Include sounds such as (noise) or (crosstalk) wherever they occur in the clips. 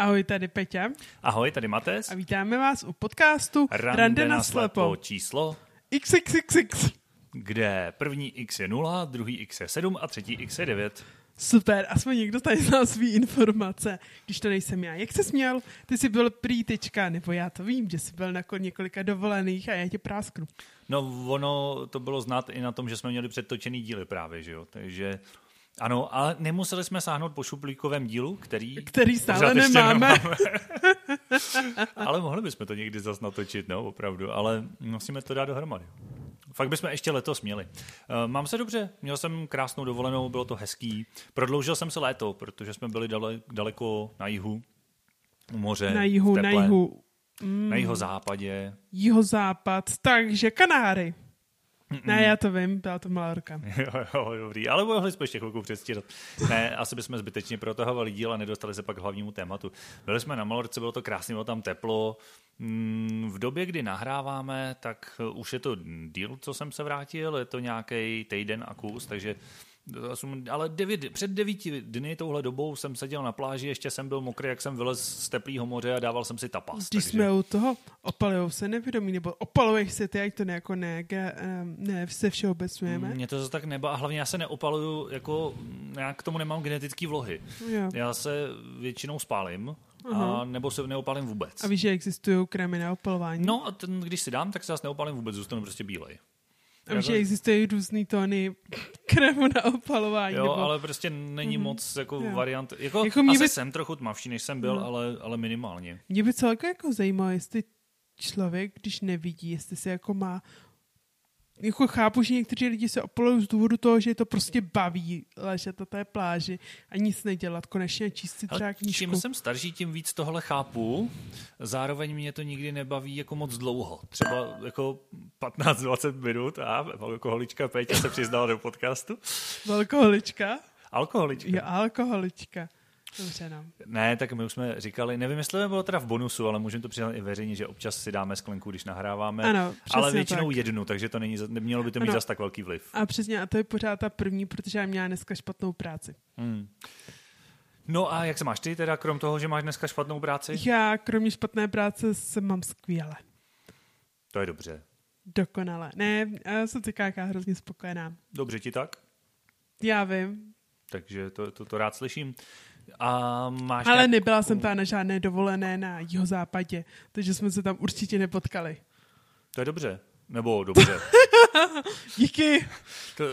Ahoj, tady Peťa. Ahoj, tady Mates. A vítáme vás u podcastu Rande, Rande na slepo. Číslo XXXX. Kde první X je 0, druhý X je 7 a třetí X je 9. Super, aspoň někdo tady znal svý informace, když to nejsem já. Jak jsi měl? Ty jsi byl prý tečka, nebo já to vím, že jsi byl na několika dovolených a já tě prásknu. No ono to bylo znát i na tom, že jsme měli předtočený díly právě, že jo? Takže ano, ale nemuseli jsme sáhnout po šuplíkovém dílu, který... Který stále nemáme. nemáme. (laughs) ale mohli bychom to někdy zase natočit, no, opravdu, ale musíme to dát dohromady. Fakt bychom ještě letos měli. Uh, mám se dobře, měl jsem krásnou dovolenou, bylo to hezký. Prodloužil jsem se léto, protože jsme byli dale, daleko na jihu, u moře. Na jihu, na jihu. Mm. Na jeho západě. západ, takže Kanáry. Ne, já to vím, byla to Malorka. (laughs) jo, jo, dobrý, ale mohli jsme ještě chvilku předstírat. Ne, asi bychom zbytečně protahovali díl a nedostali se pak k hlavnímu tématu. Byli jsme na Malorce, bylo to krásné, bylo tam teplo. Mm, v době, kdy nahráváme, tak už je to díl, co jsem se vrátil, je to nějaký týden a kus, takže ale devět, před devíti dny touhle dobou jsem seděl na pláži, ještě jsem byl mokrý, jak jsem vylez z teplého moře a dával jsem si tapas. Když takže... jsme u toho, opalujou se nevědomí, nebo opaluješ se ty, ať to jako ne, ne se všeobecujeme? Mně to tak neba a hlavně já se neopaluju, jako já k tomu nemám genetický vlohy. Jo. Já se většinou spálím, a nebo se neopalím vůbec. A víš, že existují krémy na opalování? No a ten, když si dám, tak se zase neopalím vůbec, zůstanu prostě bílej. A že existují různý tóny krému na opalování. Jo, nebo... ale prostě není mm-hmm. moc jako jo. variant. Jako, jako asi by... jsem trochu tmavší, než jsem byl, no. ale, ale minimálně. Mě by celkem jako zajímalo, jestli člověk, když nevidí, jestli se jako má jako chápu, že někteří lidi se opolují z důvodu toho, že je to prostě baví ležet na té pláži a nic nedělat, konečně číst si třeba knížku. Čím jsem starší, tím víc tohle chápu. Zároveň mě to nikdy nebaví jako moc dlouho. Třeba jako 15-20 minut a alkoholička Peťa se přiznala do podcastu. Alkoholička? Alkoholička. Jo, alkoholička. Dobře, no. Ne, tak my už jsme říkali, nevím, jestli to bylo teda v bonusu, ale můžeme to přiznat i veřejně, že občas si dáme sklenku, když nahráváme. Ano, ale většinou tak. jednu, takže to není, nemělo by to mít zase tak velký vliv. A přesně, a to je pořád ta první, protože já měla dneska špatnou práci. Hmm. No a jak se máš ty teda, krom toho, že máš dneska špatnou práci? Já kromě špatné práce se mám skvěle. To je dobře. Dokonale. Ne, já jsem teďka hrozně spokojená. Dobře ti tak? Já vím. Takže to, to, to rád slyším. A máš Ale nějak... nebyla jsem tam na žádné dovolené na jihozápadě, takže jsme se tam určitě nepotkali. To je dobře. Nebo dobře. (laughs) Díky. To,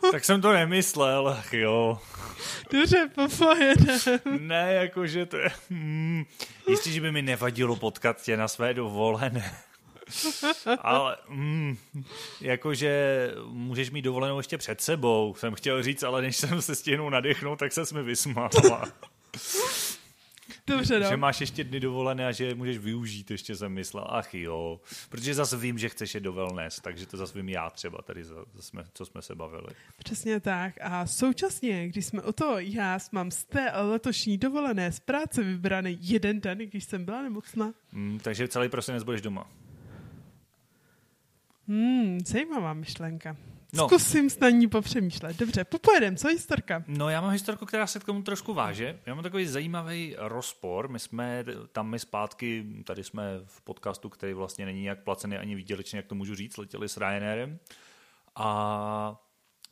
(laughs) tak jsem to nemyslel, jo. Dobře, popojedem. Ne, jakože to je... (laughs) Mm, jistě, že by mi nevadilo potkat tě na své dovolené. Ale mm, jakože můžeš mít dovolenou ještě před sebou, jsem chtěl říct, ale než jsem se stihnul nadechnout, tak se mi vysmála. Dobře, no. Že máš ještě dny dovolené a že můžeš využít, ještě jsem myslel. Ach jo. Protože zase vím, že chceš je do wellness, takže to zase vím já třeba tady, jsme, co jsme se bavili. Přesně tak. A současně, když jsme o to, já mám z té letošní dovolené z práce vybraný jeden den, když jsem byla nemocná. Mm, takže celý prosinec budeš doma. Hmm, zajímavá myšlenka. No. Zkusím s ní popřemýšlet. Dobře, popojedem, co historka? No já mám historku, která se k tomu trošku váže. Já mám takový zajímavý rozpor. My jsme tam my zpátky, tady jsme v podcastu, který vlastně není jak placený ani výdělečný, jak to můžu říct, letěli s Ryanairem. A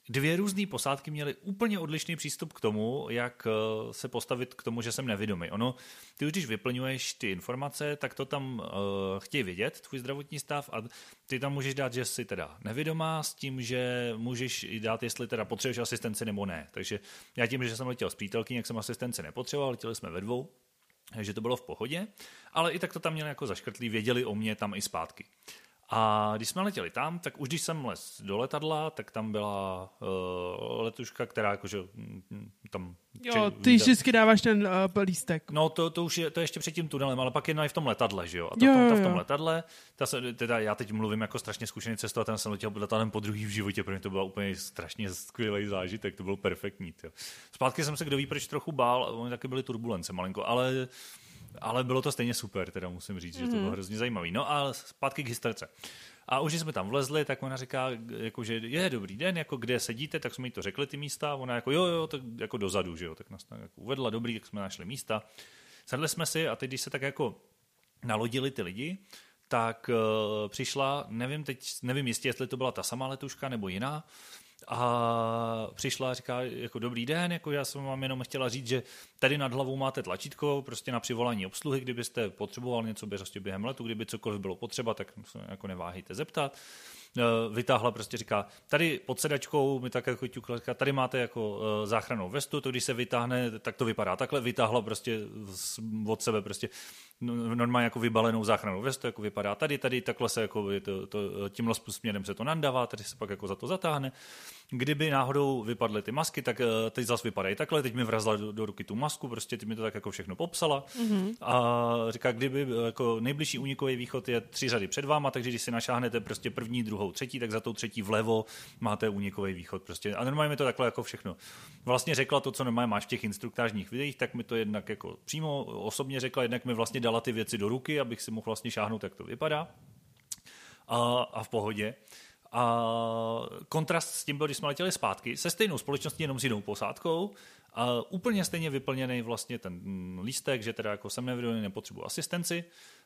dvě různé posádky měly úplně odlišný přístup k tomu, jak eh, se postavit k tomu, že jsem nevědomý. Ono, ty už když vyplňuješ ty informace, tak to tam uh, chtějí vědět, tvůj zdravotní stav a ty tam můžeš dát, že jsi teda nevědomá s tím, že můžeš dát, jestli teda potřebuješ asistenci nebo ne. Takže já tím, že jsem letěl s přítelkyní, jak jsem asistenci nepotřeboval, letěli jsme ve dvou, že to bylo v pohodě, ale i tak to tam měli jako zaškrtlí, věděli o mě tam i zpátky. A když jsme letěli tam, tak už když jsem les do letadla, tak tam byla uh, letuška, která jakože mm, tam... Jo, ty víte, vždycky dáváš ten uh, lístek. No to, to už je, to je ještě před tím tunelem, ale pak je i v tom letadle, že jo? A ta, jo, ta, ta v tom letadle, ta se, teda já teď mluvím jako strašně zkušený cestovatel, jsem letěl letadlem po druhý v životě, pro mě to bylo úplně strašně skvělý zážitek, to bylo perfektní. Tjo. Zpátky jsem se, kdo ví, proč trochu bál, oni taky byly turbulence malinko, ale ale bylo to stejně super, teda musím říct, mm-hmm. že to bylo hrozně zajímavý. No a zpátky k historce. A už jsme tam vlezli, tak ona říká, jako, že je dobrý den, jako kde sedíte, tak jsme jí to řekli ty místa, ona jako jo, jo, tak jako dozadu, že jo, tak nás tam jako uvedla, dobrý, tak jsme našli místa. Sedli jsme si a teď, když se tak jako nalodili ty lidi, tak uh, přišla, nevím teď, nevím jistě, jestli to byla ta samá letuška nebo jiná, a přišla a říká, jako dobrý den, jako já jsem vám jenom chtěla říct, že tady nad hlavou máte tlačítko prostě na přivolání obsluhy, kdybyste potřeboval něco během letu, kdyby cokoliv bylo potřeba, tak jako neváhejte zeptat. Eh, vytáhla prostě říká, tady pod sedačkou mi tak jako ťukla, říká, tady máte jako eh, záchranou vestu, to když se vytáhne, tak to vypadá takhle, vytáhla prostě od sebe prostě No, normálně jako vybalenou záchranou vestu, jako vypadá tady, tady, takhle se jako to, to, tímhle směrem se to nandává, tady se pak jako za to zatáhne. Kdyby náhodou vypadly ty masky, tak eh, teď zase vypadají takhle, teď mi vrazla do, do ruky tu masku, prostě ty mi to tak jako všechno popsala mm-hmm. a říká, kdyby eh, jako nejbližší únikový východ je tři řady před váma, takže když si našáhnete prostě první, druhou, třetí, tak za tou třetí vlevo máte únikový východ prostě. A normálně mi to takhle jako všechno. Vlastně řekla to, co normálně máš v těch instruktážních videích, tak mi to jednak jako přímo osobně řekla, jednak mi vlastně dala ty věci do ruky, abych si mohl vlastně šáhnout, jak to vypadá. A, a v pohodě. A kontrast s tím byl, když jsme letěli zpátky, se stejnou společností, jenom s jinou posádkou, a úplně stejně vyplněný vlastně ten lístek, že teda jako jsem nevědomý, nepotřebuji asistenci.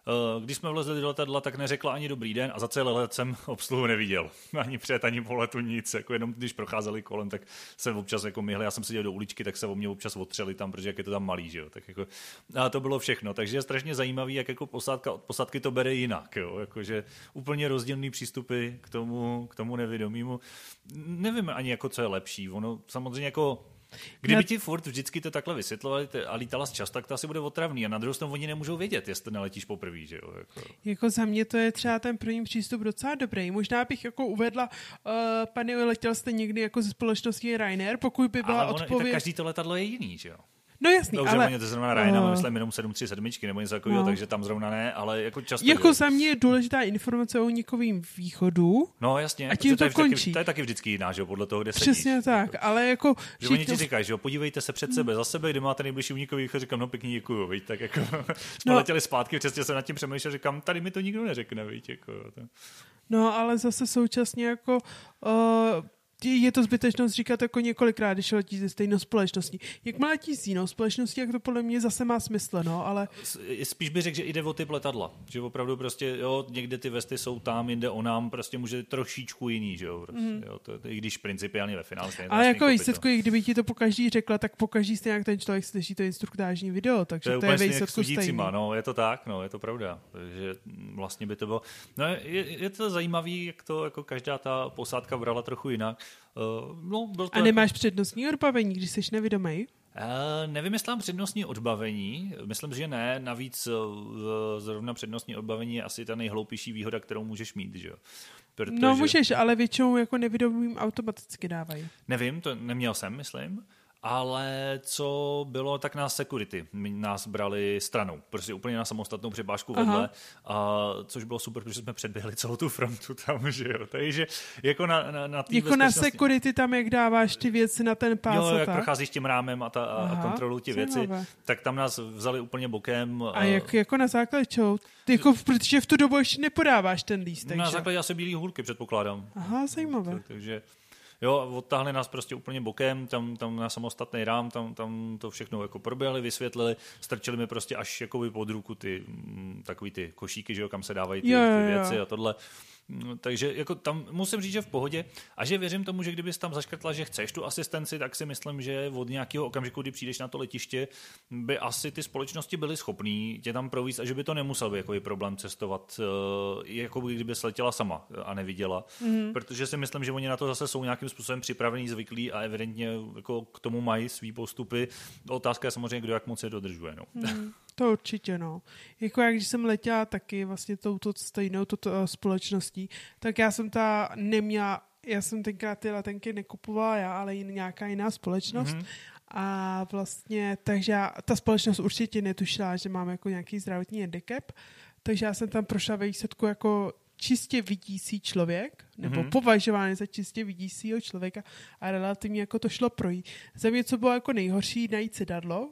Eh, když jsme vlezli do letadla, tak neřekla ani dobrý den a za celý let jsem (laughs) obsluhu neviděl. Ani před, ani po letu nic. Jako jenom když procházeli kolem, tak se občas jako myhli. Já jsem seděl do uličky, tak se o mě občas otřeli tam, protože jak je to tam malý, že jo. Tak jako, a to bylo všechno. Takže je strašně zajímavý, jak jako posádka od posádky to bere jinak. Jo. Jakože úplně rozdílný přístupy k tomu, k tomu nevědomímu. Nevím ani jako, co je lepší. Ono samozřejmě jako Kdyby ti furt vždycky to takhle vysvětlovali a lítala čas, tak to asi bude otravný. A na druhou stranu oni nemůžou vědět, jestli neletíš poprvé. Že jo? Jako... jako za mě to je třeba ten první přístup docela dobrý. Možná bych jako uvedla, uh, pane, letěl jste někdy jako ze společnosti Ryanair, pokud by byla Ale odpověď... každý to letadlo je jiný, že jo? No jasný, Dobře, ale... Oni to zrovna Ryanair, uh, myslím jenom 737 nebo něco takového, no. takže tam zrovna ne, ale jako často... Jako je. za mě je důležitá informace o nikovým východu. No jasně, a tím to, to, končí. Taky, to je taky vždycky jiná, že jo, podle toho, kde Přesně sedíš. Přesně tak, ale jako... Že oni ti říkají, že jo, podívejte se před sebe, za sebe, kde máte nejbližší unikový východ, říkám, no pěkně děkuju, víš, tak jako (laughs) jsme no. letěli zpátky, přesně jsem nad tím přemýšlel, říkám, tady mi to nikdo neřekne, víš, jako... To... No, ale zase současně jako uh, je to zbytečnost říkat jako několikrát, když letí ze stejnou společností. Jak má letí s jinou společností, jak to podle mě zase má smysl, no, ale... Spíš bych řekl, že jde o typ letadla. Že opravdu prostě, jo, někde ty vesty jsou tam, jinde o nám, prostě může trošičku jiný, že jo, prostě, mm. jo to, i když principiálně ve finále Ale jako výsledku, i kdyby ti to po každý řekla, tak po každý stejně jak ten člověk slyší to instruktážní video, takže to je, to je výsledku stejný. No, je to tak, no, je to pravda. Takže vlastně by to bylo... No, je, je to zajímavý, jak to jako každá ta posádka brala trochu jinak. Uh, no, byl to A nemáš jako... přednostní odbavení, když jsi nevědomý? Uh, nevím, jestli mám přednostní odbavení. Myslím, že ne. Navíc uh, zrovna přednostní odbavení je asi ta nejhloupější výhoda, kterou můžeš mít. Že? Protože... No můžeš, ale většinou jako nevědomým automaticky dávají. Nevím, to neměl jsem, myslím ale co bylo, tak nás security nás brali stranou, prostě úplně na samostatnou přebážku vedle, a, což bylo super, protože jsme předběhli celou tu frontu tam, že jo, takže jako na, na, na Jako na security tam, jak dáváš ty věci na ten pás Jo, jak procházíš tím rámem a, ta, a kontrolují ti věci, tak tam nás vzali úplně bokem. A, a jak jako na základě čeho? Jako, protože v tu dobu ještě nepodáváš ten lístek, Na základě asi bílý hůlky, předpokládám. Aha, zajímavé. Tak, takže Jo, odtáhli nás prostě úplně bokem, tam, tam na samostatný rám, tam, tam to všechno jako proběhli, vysvětlili, strčili mi prostě až jakoby pod ruku ty mm, takový ty košíky, že jo, kam se dávají ty, ty věci a tohle. No, takže jako tam musím říct, že v pohodě a že věřím tomu, že kdybys tam zaškrtla, že chceš tu asistenci, tak si myslím, že od nějakého okamžiku, kdy přijdeš na to letiště, by asi ty společnosti byly schopný tě tam províst a že by to nemusel být jako problém cestovat, uh, jako kdyby letěla sama a neviděla. Mm. Protože si myslím, že oni na to zase jsou nějakým způsobem připravení, zvyklí a evidentně jako k tomu mají svý postupy. Otázka je samozřejmě, kdo jak moc je dodržuje. No. Mm. To určitě, no. Jako jak když jsem letěla taky vlastně touto stejnou touto, uh, společností, tak já jsem ta neměla, já jsem tenkrát ty letenky nekupovala já, ale jen nějaká jiná společnost. Mm-hmm. A vlastně, takže já, ta společnost určitě netušila, že mám jako nějaký zdravotní handicap, takže já jsem tam prošla ve výsledku jako čistě vidící člověk, nebo mm-hmm. považovaný za čistě vidícího člověka a relativně jako to šlo projít. Za mě, co bylo jako nejhorší, najít sedadlo,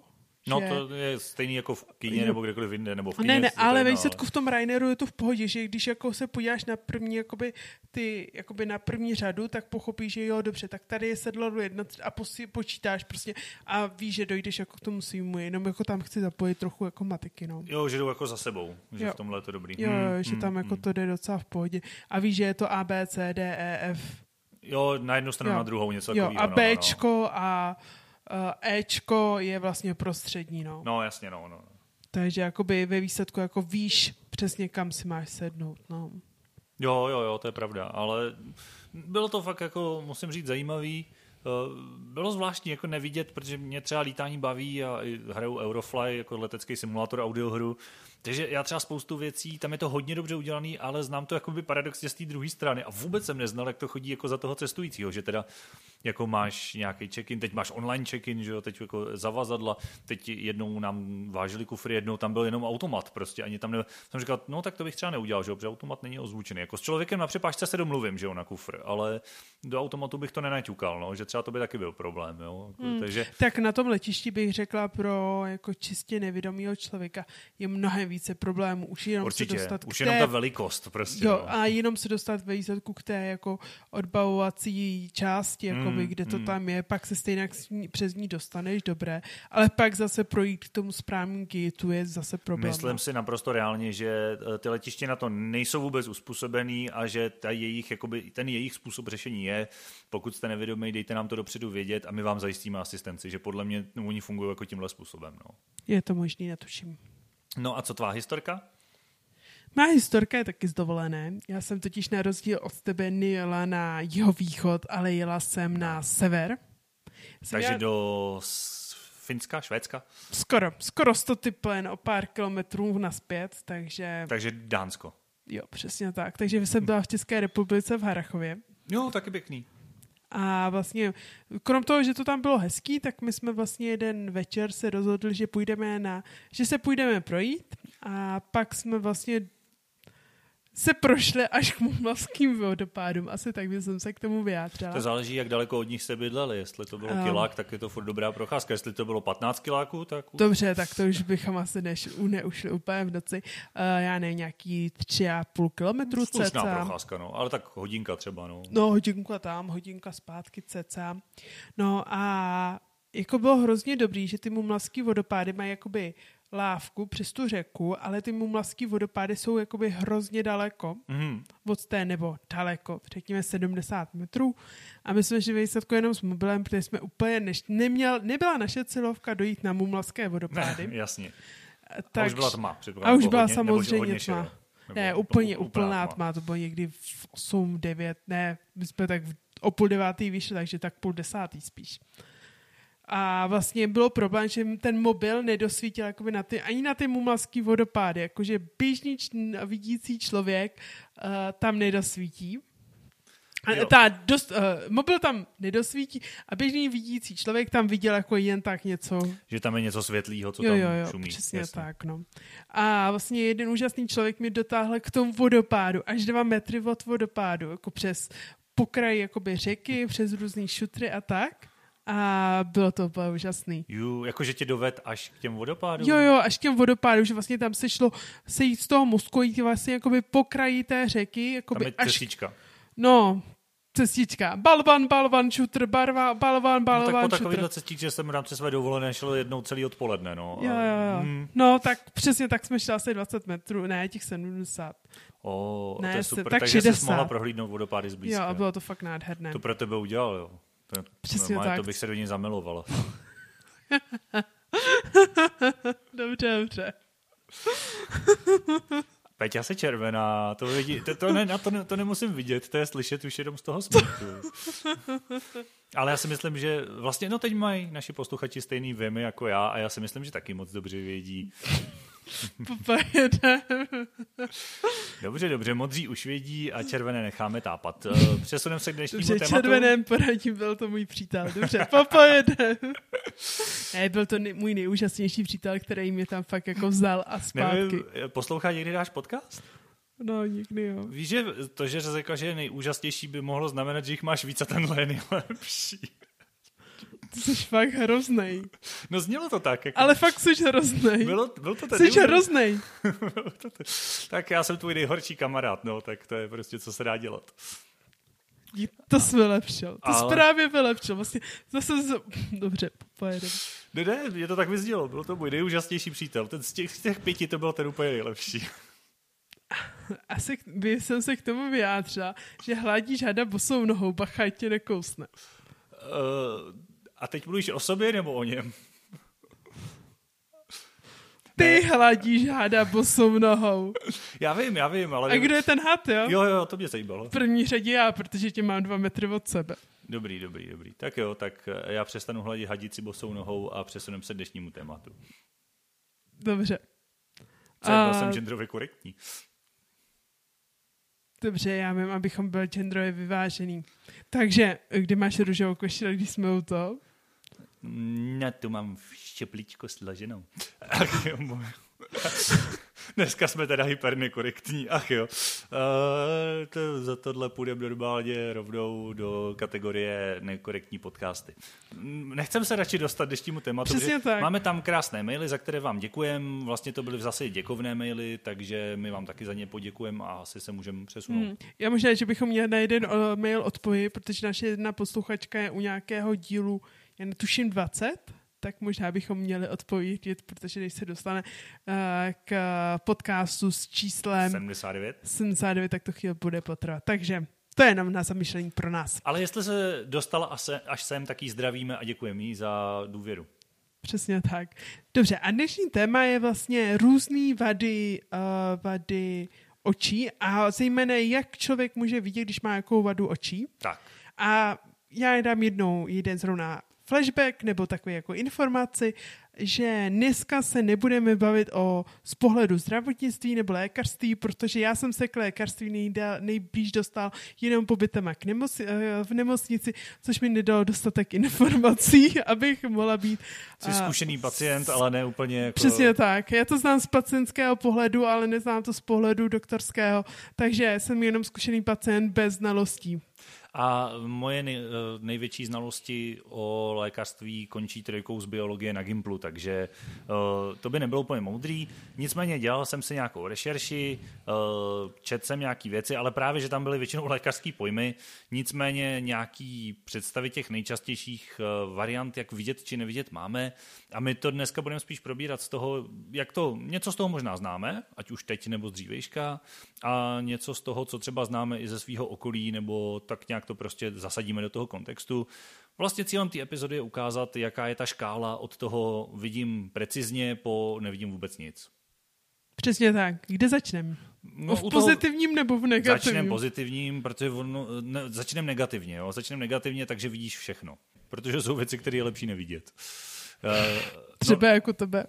No že... to je stejný jako v kyně nebo kdekoliv jinde, nebo v kyně. Ne, ne, ale ve výsledku v tom Raineru je to v pohodě, že když jako se podíváš na první, jakoby, ty, jakoby na první řadu, tak pochopíš, že jo, dobře, tak tady je sedlo do jedna a posi, počítáš prostě a víš, že dojdeš jako k tomu svýmu, jenom jako tam chci zapojit trochu jako matiky, no. Jo, že jdou jako za sebou, že Jo. v tomhle je to dobrý. Jo, Hmm, jo, že hmm, tam jako hmm. to jde docela v pohodě. A víš, že je to A, B, C, D, E, F. Jo, na jednu stranu, Jo. na druhou, něco Jo, takového. a no, no. Bčko a Ečko je vlastně prostřední, no. No, jasně, no, no. Takže jakoby ve výsledku jako víš přesně kam si máš sednout, no. Jo, jo, jo, to je pravda, ale bylo to fakt jako, musím říct, zajímavý. Eh, Bylo zvláštní jako nevidět, protože mě třeba lítání baví a hraju Eurofly jako letecký simulátor audiohru. Takže já třeba spoustu věcí, tam je to hodně dobře udělaný, ale znám to jakoby paradoxně z té druhé strany a vůbec jsem neznal, jak to chodí jako za toho cestujícího, že teda jako máš nějaký check-in, teď máš online check-in, že jo, teď jako zavazadla, teď jednou nám vážili kufry, jednou tam byl jenom automat prostě, ani tam ne... Jsem říkal, no tak to bych třeba neudělal, že jo, protože automat není ozvučený. Jako s člověkem na přepážce se domluvím, že jo, na kufr, ale do automatu bych to nenaťukal, no, že třeba to by taky byl problém, jo. Hmm. Takže Tak na tom letišti bych řekla pro jako čistě nevědomého člověka je mnohem více problémů. Už jenom určitě, se dostat už k jenom té, ta velikost prostě, jo, no. a jenom se dostat ve výsledku k té jako odbavovací části, jakoby, Mm, kde to mm. tam je, pak se stejně přes ní dostaneš, dobré, ale pak zase projít k tomu správnému gateu je zase problém. Myslím no. si naprosto reálně, že eh, ty letiště na to nejsou vůbec uspůsobený a že ta jejich, jakoby, ten jejich způsob řešení je, pokud jste nevědomí, dejte nám to dopředu vědět a my vám zajistíme asistenci, že podle mě no, oni fungují jako tímhle způsobem. No. Je to možný, netuším. No a co tvá historka? Má historka je taky z dovolené. Já jsem totiž na rozdíl od tebe nejela na jeho východ, ale jela jsem na sever. Jsem Takže jela do s- Finska, Švédska, Skoro, skoro 100 jen o pár kilometrů naspět, takže takže Dánsko. jo, přesně tak. Takže jsem byla v České republice v Harachově. Jo, taky pěkný. A vlastně, krom toho, že to tam bylo hezký, tak my jsme vlastně jeden večer se rozhodli, že půjdeme na, že se půjdeme projít. A pak jsme vlastně se prošli až k mumlavským vodopádům. Asi tak by jsem se k tomu vyjádřila. To záleží, jak daleko od nich jste bydleli. Jestli to bylo Um. kilák, tak je to furt dobrá procházka. Jestli to bylo 15 kiláků, tak už Dobře, tak to už bychom asi než, neušli úplně v noci. Uh, já nevím, nějaký tři a půl kilometru slušná cca. procházka, no. Ale tak hodinka třeba, no. No, hodinka tam, hodinka zpátky cca. No a jako bylo hrozně dobrý, že ty mumlavský vodopády mají jakoby lávku přes tu řeku, ale ty mumlavský vodopády jsou jakoby hrozně daleko Mhm. od té, nebo daleko, řekněme 70 metrů. A my jsme šli výsledku jenom s mobilem, protože jsme úplně než, neměl, nebyla naše cílovka dojít na mumlavské vodopády. Ne, jasně. tak, a už byla tma. a už byla hodně- samozřejmě tma. šero. Nebo Ne, úpl- úplně úplná úplná tma, to bylo někdy v 8, 9, ne, my jsme tak v, o půl devátý vyšli, takže tak půl desátý spíš. A vlastně bylo problém, že ten mobil nedosvítil jakoby na ty, ani na ty mumlavský vodopády, jakože běžný vidící člověk uh, tam nedosvítí. A, Jo. ta dost, uh, mobil tam nedosvítí a běžný vidící člověk tam viděl jako jen tak něco Že tam je něco světlého, co jo, tam jo, jo, šumí. přesně jasně. tak, no. A vlastně jeden úžasný člověk mě dotáhl k tomu vodopádu, až dva metry od vodopádu, jako přes pokraj jakoby řeky, přes různý šutry a tak. A bylo to úplně úžasný. Ju, jakože tě doved až k těm vodopádům? Jo, jo, až k těm vodopádům, že vlastně tam se šlo sejít z toho mozku, jít vlastně jakoby po kraji té řeky, Tam jakoby je až, cestička. no, cestička. Balvan, balvan, šutr, barva, balvan, No, tak balvan, po takovýhle cestičce jsem v rámci své dovolené šel jednou celý odpoledne, no. Jo, jo, jo. Mm, No, tak přesně tak jsme šli asi 20 metrů, ne, těch 70. o, Ne, to je super. tak Takže jsi 60. mohla prohlídnout vodopády Jo, zblízka. a bylo to fakt nádherné. To pro tebe udělal, jo. To, Přesně normálně tak. To bych se do něj zamilovala. (laughs) Dobře, dobře. (laughs) Peťa se červená, to, vidí, to, to, ne, to, to nemusím vidět, to je slyšet už jenom z toho smíchu. (laughs) Ale já si myslím, že vlastně, no teď mají naši posluchači stejný věmy jako já a já si myslím, že taky moc dobře vědí. Dobře, dobře, modří už vědí a červené necháme tápat. Eh, Přesuneme se k dnešnímu Dobře, tématu. červeném poradím byl to můj přítel. Dobře, popojede. Ne, byl to nej, můj nejúžasnější přítel, který mě tam fakt jako vzal a zpátky. Nevím, poslouchá někdy náš podcast? No, nikdy jo. Víš, že to, že řekla, že je nejúžasnější, by mohlo znamenat, že jich máš víc a tenhle je nejlepší. Ty jsi fakt hroznej. No znělo to tak. Jako... Ale fakt jsi hroznej. Bylo, byl to ten Jsi hroznej. (laughs) Tak já jsem tvůj nejhorší kamarád, no, tak to je prostě, co se dá dělat. To jsi vylepšil. To jsi Ale- právě vylepšil. Vlastně zase z... Dobře, pojedeme. Ne, ne, mě to tak vyznělo, byl to můj nejúžasnější přítel. Ten z těch, z těch pěti to byl ten úplně nejlepší. (laughs) Asi by jsem se k tomu vyjádřila, že hladíš hada bosou nohou, bacha, tě nekousne. Uh, a teď mluvíš o sobě nebo o něm? Ty hladíš hada bosou nohou. Já vím, já vím, ale... A kdo je ten had, jo? Jo, jo, to mě zajímalo. V první řadě já, protože tě mám dva metry od sebe. Dobrý, dobrý, dobrý. Tak jo, tak eh, já přestanu hladit hadici bosou nohou a přesuneme se dnešnímu tématu. Dobře. Co, byl jsem genderově korektní. Dobře, já vím, abychom byli genderově vyvážený. Takže, kdy máš růžovou košili, když jsme u toho? Na tu mám štěplíčko složenou. Ach jo. Dneska jsme teda hyper nekorektní, ach jo. Uh, to, za tohle půjdeme normálně rovnou do kategorie nekorektní podcasty. Nechcem se radši dostat dnešnímu tématu, Přesně tak. máme tam krásné maily, za které vám děkujeme. Vlastně to byly zase děkovné maily, takže my vám taky za ně poděkujeme a asi se můžeme přesunout. Hmm. Já možná, že bychom měli na jeden uh, mail odpověď, protože naše jedna posluchačka je u nějakého dílu, já netuším 20, tak možná bychom měli odpovědět, protože když se dostane uh, k podcastu s číslem 79. 79, tak to chvíli bude potrvat. Takže to je jenom na zamyšlení pro nás. Ale jestli se dostala až se- až sem, tak jí zdravíme a děkujeme jí za důvěru. Přesně tak. Dobře, a dnešní téma je vlastně různé vady, uh, vady očí a zejména jak člověk může vidět, když má jakou vadu očí. Tak. A já dám jednou jeden zrovna flashback nebo takový jako informaci, že dneska se nebudeme bavit o z pohledu zdravotnictví nebo lékařství, protože já jsem se k lékařství nejblíž dostal jenom pobytem k eh, v nemocnici, což mi nedalo dostatek informací, (laughs) abych mohla být Jsi a- zkušený pacient, ale ne úplně jako... Přesně tak. Já to znám z pacientského pohledu, ale neznám to z pohledu doktorského, takže jsem jenom zkušený pacient bez znalostí. A moje eh, největší znalosti o lékařství končí trojkou z biologie na Gimplu, takže uh, to by nebylo úplně moudrý. Nicméně dělal jsem si nějakou rešerši, uh, četl jsem nějaký věci, ale právě, že tam byly většinou lékařský pojmy, nicméně nějaký představy těch nejčastějších variant, jak vidět či nevidět máme. A my to dneska budeme spíš probírat z toho, jak to, něco z toho možná známe, ať už teď nebo z dřívejška, a něco z toho, co třeba známe i ze svého okolí, nebo tak nějak to prostě zasadíme do toho kontextu. Vlastně cílem té epizody je ukázat, jaká je ta škála od toho vidím precizně po nevidím vůbec nic. Přesně tak. Kde začneme? No, v pozitivním nebo v Začneme negativním? pozitivním, protože ono, ne, začneme negativně. Jo? Začneme negativně, takže vidíš všechno. Protože jsou věci, které je lepší nevidět. Uh, Třeba jako tebe.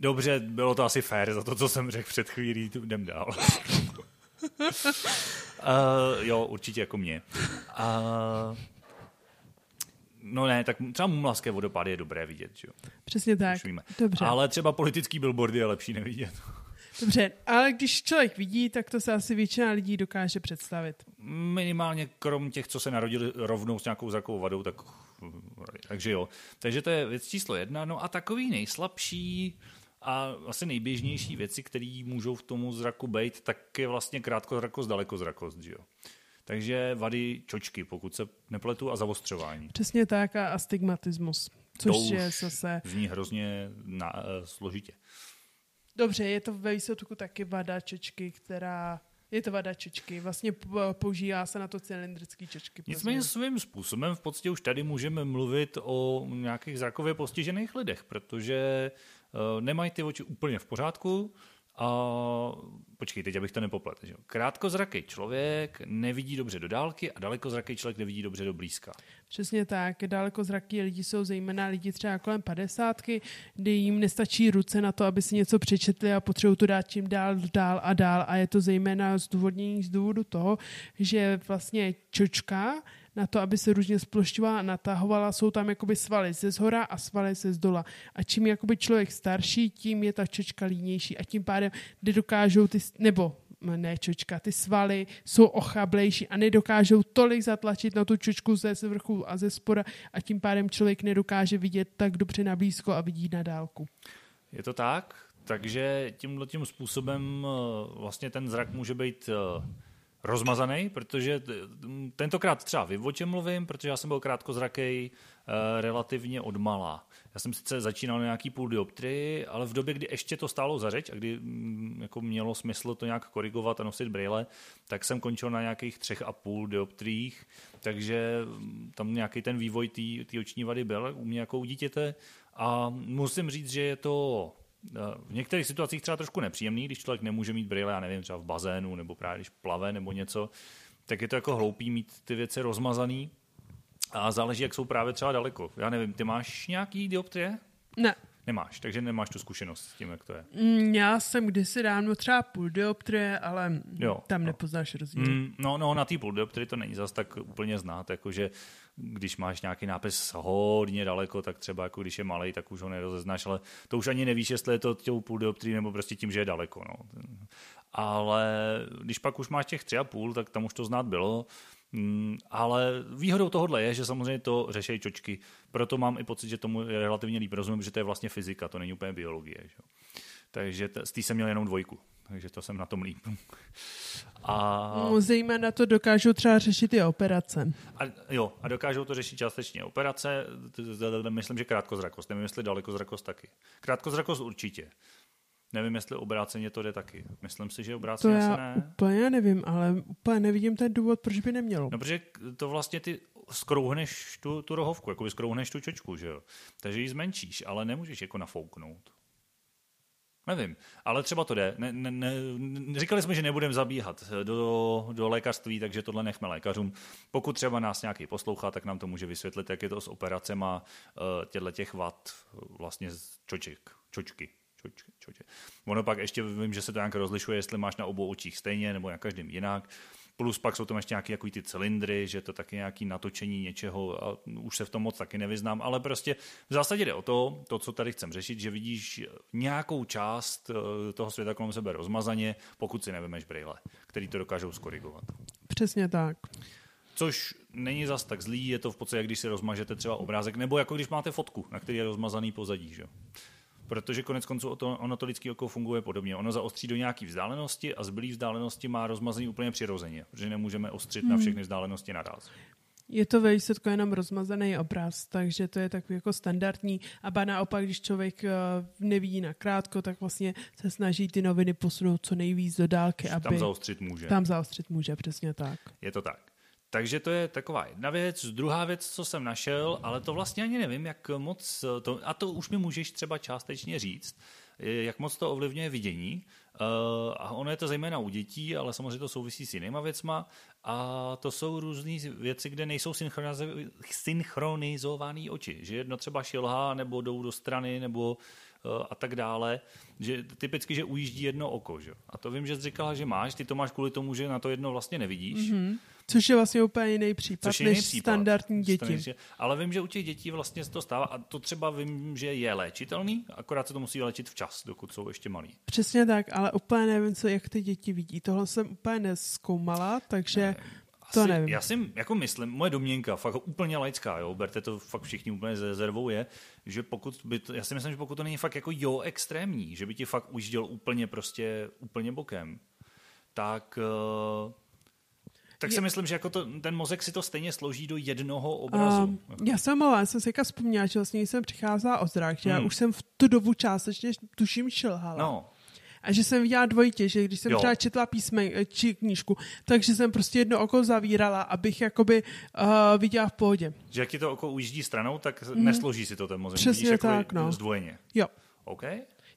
Dobře, bylo to asi fér za to, co jsem řekl před chvílí, jdem dál. Uh, (laughs) jo, určitě jako mě. Uh, no ne, tak třeba mumlaské vodopády je dobré vidět, že jo? Přesně tak. Dobře. Ale třeba politický billboardy je lepší nevidět. Dobře, ale když člověk vidí, tak to se asi většina lidí dokáže představit. Minimálně krom těch, co se narodili rovnou s nějakou zrakovou vadou, tak takže jo. Takže to je věc číslo jedna. No a takový nejslabší a asi nejběžnější věci, které můžou v tomu zraku být, tak je vlastně krátkozrakost, dalekozrakost, že jo. Takže vady čočky, pokud se nepletu, a zavostřování. Přesně tak a astigmatismus. Což To už je zase... Zní hrozně na, uh, složitě. Dobře, je to ve výsledku taky vada čečky, která... Je to vada čečky. Vlastně p- používá se na to cylindrický čečky. Nicméně svým způsobem v podstatě už tady můžeme mluvit o nějakých zrakově postižených lidech, protože nemají ty oči úplně v pořádku a počkej, teď abych to nepopletl. Že? Krátkozraký člověk nevidí dobře do dálky a dalekozraký člověk nevidí dobře do blízka. Přesně tak. Daleko zraky lidi jsou zejména lidi třeba kolem padesátky, kdy jim nestačí ruce na to, aby si něco přečetli a potřebují to dát čím dál, dál a dál. A je to zejména zdůvodnění z důvodu toho, že vlastně čočka na to, aby se různě splošťovala a natahovala, jsou tam jakoby svaly ze zhora a svaly ze zdola. A čím jakoby člověk starší, tím je ta čočka línější a tím pádem, kdy dokážou ty, nebo ne čočka, ty svaly jsou ochablejší a nedokážou tolik zatlačit na tu čočku ze vrchu a ze spora a tím pádem člověk nedokáže vidět tak dobře na blízko a vidí na dálku. Je to tak? Takže tímhle tím způsobem eh, vlastně ten zrak může být eh, rozmazaný, protože tentokrát třeba vím, o čem mluvím, protože já jsem byl krátkozrakej uh, relativně odmala. Já jsem sice začínal na nějaký půl dioptrii, ale v době, kdy ještě to stálo za řeč a kdy mm, jako mělo smysl to nějak korigovat a nosit brýle, tak jsem končil na nějakých třech a půl dioptriích, takže mm, tam nějaký ten vývoj té oční vady byl u mě jako u dítěte a musím říct, že je to v některých situacích třeba trošku nepříjemný, když člověk nemůže mít brýle, já nevím, třeba v bazénu nebo právě když plave nebo něco, tak je to jako hloupý mít ty věci rozmazaný a záleží, jak jsou právě třeba daleko. Já nevím, ty máš nějaký dioptrie? Ne. Nemáš, takže nemáš tu zkušenost s tím, jak to je. Mm, já jsem kdysi dávno třeba půl dioptrie, ale jo, tam no. nepoznáš rozdíl. Mm, no, no, na té půl dioptrii to není zas tak úplně znát, jakože když máš nějaký nápis hodně daleko, tak třeba jako když je malý, tak už ho nerozeznáš, ale to už ani nevíš, jestli je to tou půl dioptrii nebo prostě tím, že je daleko. No. Ale když pak už máš těch tři a půl, tak tam už to znát bylo. Mm, ale výhodou tohohle je, že samozřejmě to řeší čočky. Proto mám i pocit, že tomu je relativně líp rozumím, že to je vlastně fyzika, to není úplně biologie. Že? Takže z té jsem měl jenom dvojku, takže to jsem na tom líp. A... No, zejména to dokážou třeba řešit i operace. A, jo, a dokážou to řešit částečně operace, myslím, že krátkozrakost, nevím, jestli dalekozrakost taky. Krátkozrakost určitě. Nevím, jestli obráceně to jde taky. Myslím si, že obráceně to já ne. úplně nevím, ale úplně nevidím ten důvod, proč by nemělo. No, protože to vlastně ty skrouhneš tu, tu rohovku, jako skrouhneš tu čočku, že jo. Takže ji zmenšíš, ale nemůžeš jako nafouknout. Nevím, ale třeba to jde. Ne, ne, ne, říkali jsme, že nebudeme zabíhat do, do lékařství, takže tohle nechme lékařům. Pokud třeba nás nějaký poslouchá, tak nám to může vysvětlit, jak je to s operacema uh, těchto těch vat vlastně z čoček, čočky. Čočky, čočky. Ono pak ještě vím, že se to nějak rozlišuje, jestli máš na obou očích stejně nebo na každém jinak. Plus pak jsou tam ještě nějaké jako ty cylindry, že to taky nějaký natočení něčeho a už se v tom moc taky nevyznám, ale prostě v zásadě jde o to, to, co tady chcem řešit, že vidíš nějakou část eh, toho světa kolem sebe rozmazaně, pokud si nevymeš brýle, který to dokážou skorigovat. Přesně tak. Což není zas tak zlý, je to v podstatě, když si rozmažete třeba obrázek, nebo jako když máte fotku, na který je rozmazaný pozadí. Že? Protože konec konců ono to lidské oko funguje podobně. Ono zaostří do nějaké vzdálenosti a zbylý vzdálenosti má rozmazení úplně přirozeně, protože nemůžeme ostřit hmm. na všechny vzdálenosti naraz. Je to ve výsledku jenom rozmazaný obraz, takže to je takový jako standardní. A ba naopak, když člověk eh, nevidí na krátko, tak vlastně se snaží ty noviny posunout co nejvíc do dálky. Aby tam zaostřit může. Tam zaostřit může, přesně tak. Je to tak. Takže to je taková jedna věc. Druhá věc, co jsem našel, ale to vlastně ani nevím, jak moc, to, a to už mi můžeš třeba částečně říct, jak moc to ovlivňuje vidění. Uh, a ono je to zejména u dětí, ale samozřejmě to souvisí s jinýma věcma. A to jsou různé věci, kde nejsou synchronizované oči. Že jedno třeba šilhá, nebo jdou do strany, nebo uh, a tak dále. Že typicky, že ujíždí jedno oko. Že? A to vím, že jsi říkala, že máš. Ty to máš kvůli tomu, že na to jedno vlastně nevidíš. Mm-hmm. Což je vlastně úplně jiný případ Což je než případ, standardní děti. Ale vím, že u těch dětí vlastně se to stává a to třeba vím, že je léčitelný, akorát se to musí léčit včas, dokud jsou ještě malí. Přesně tak, ale úplně nevím, co, jak ty děti vidí. Tohle jsem úplně neskoumala, takže ne. To Asi, nevím. Já si jako myslím, moje domněnka, fakt úplně laická, jo, berte to fakt všichni úplně ze zervou je, že pokud by to, já si myslím, že pokud to není fakt jako jo extrémní, že by ti fakt ujížděl úplně prostě, úplně bokem, tak uh, tak si myslím, že jako to, ten mozek si to stejně složí do jednoho obrazu. Um, já jsem malá, jsem si vzpomněla, že vlastně jsem přicházela o zrak, že hmm. já už jsem v tu dobu částečně tuším šilhala. No. A že jsem viděla dvojitě, že když jsem jo. třeba četla písme, eh, či knížku, takže jsem prostě jedno oko zavírala, abych jakoby uh, viděla v pohodě. Že jak ti to oko ujíždí stranou, tak mm. nesloží si to ten mozek. Přesně Vidíš tak, no. Zdvojeně. Jo. OK.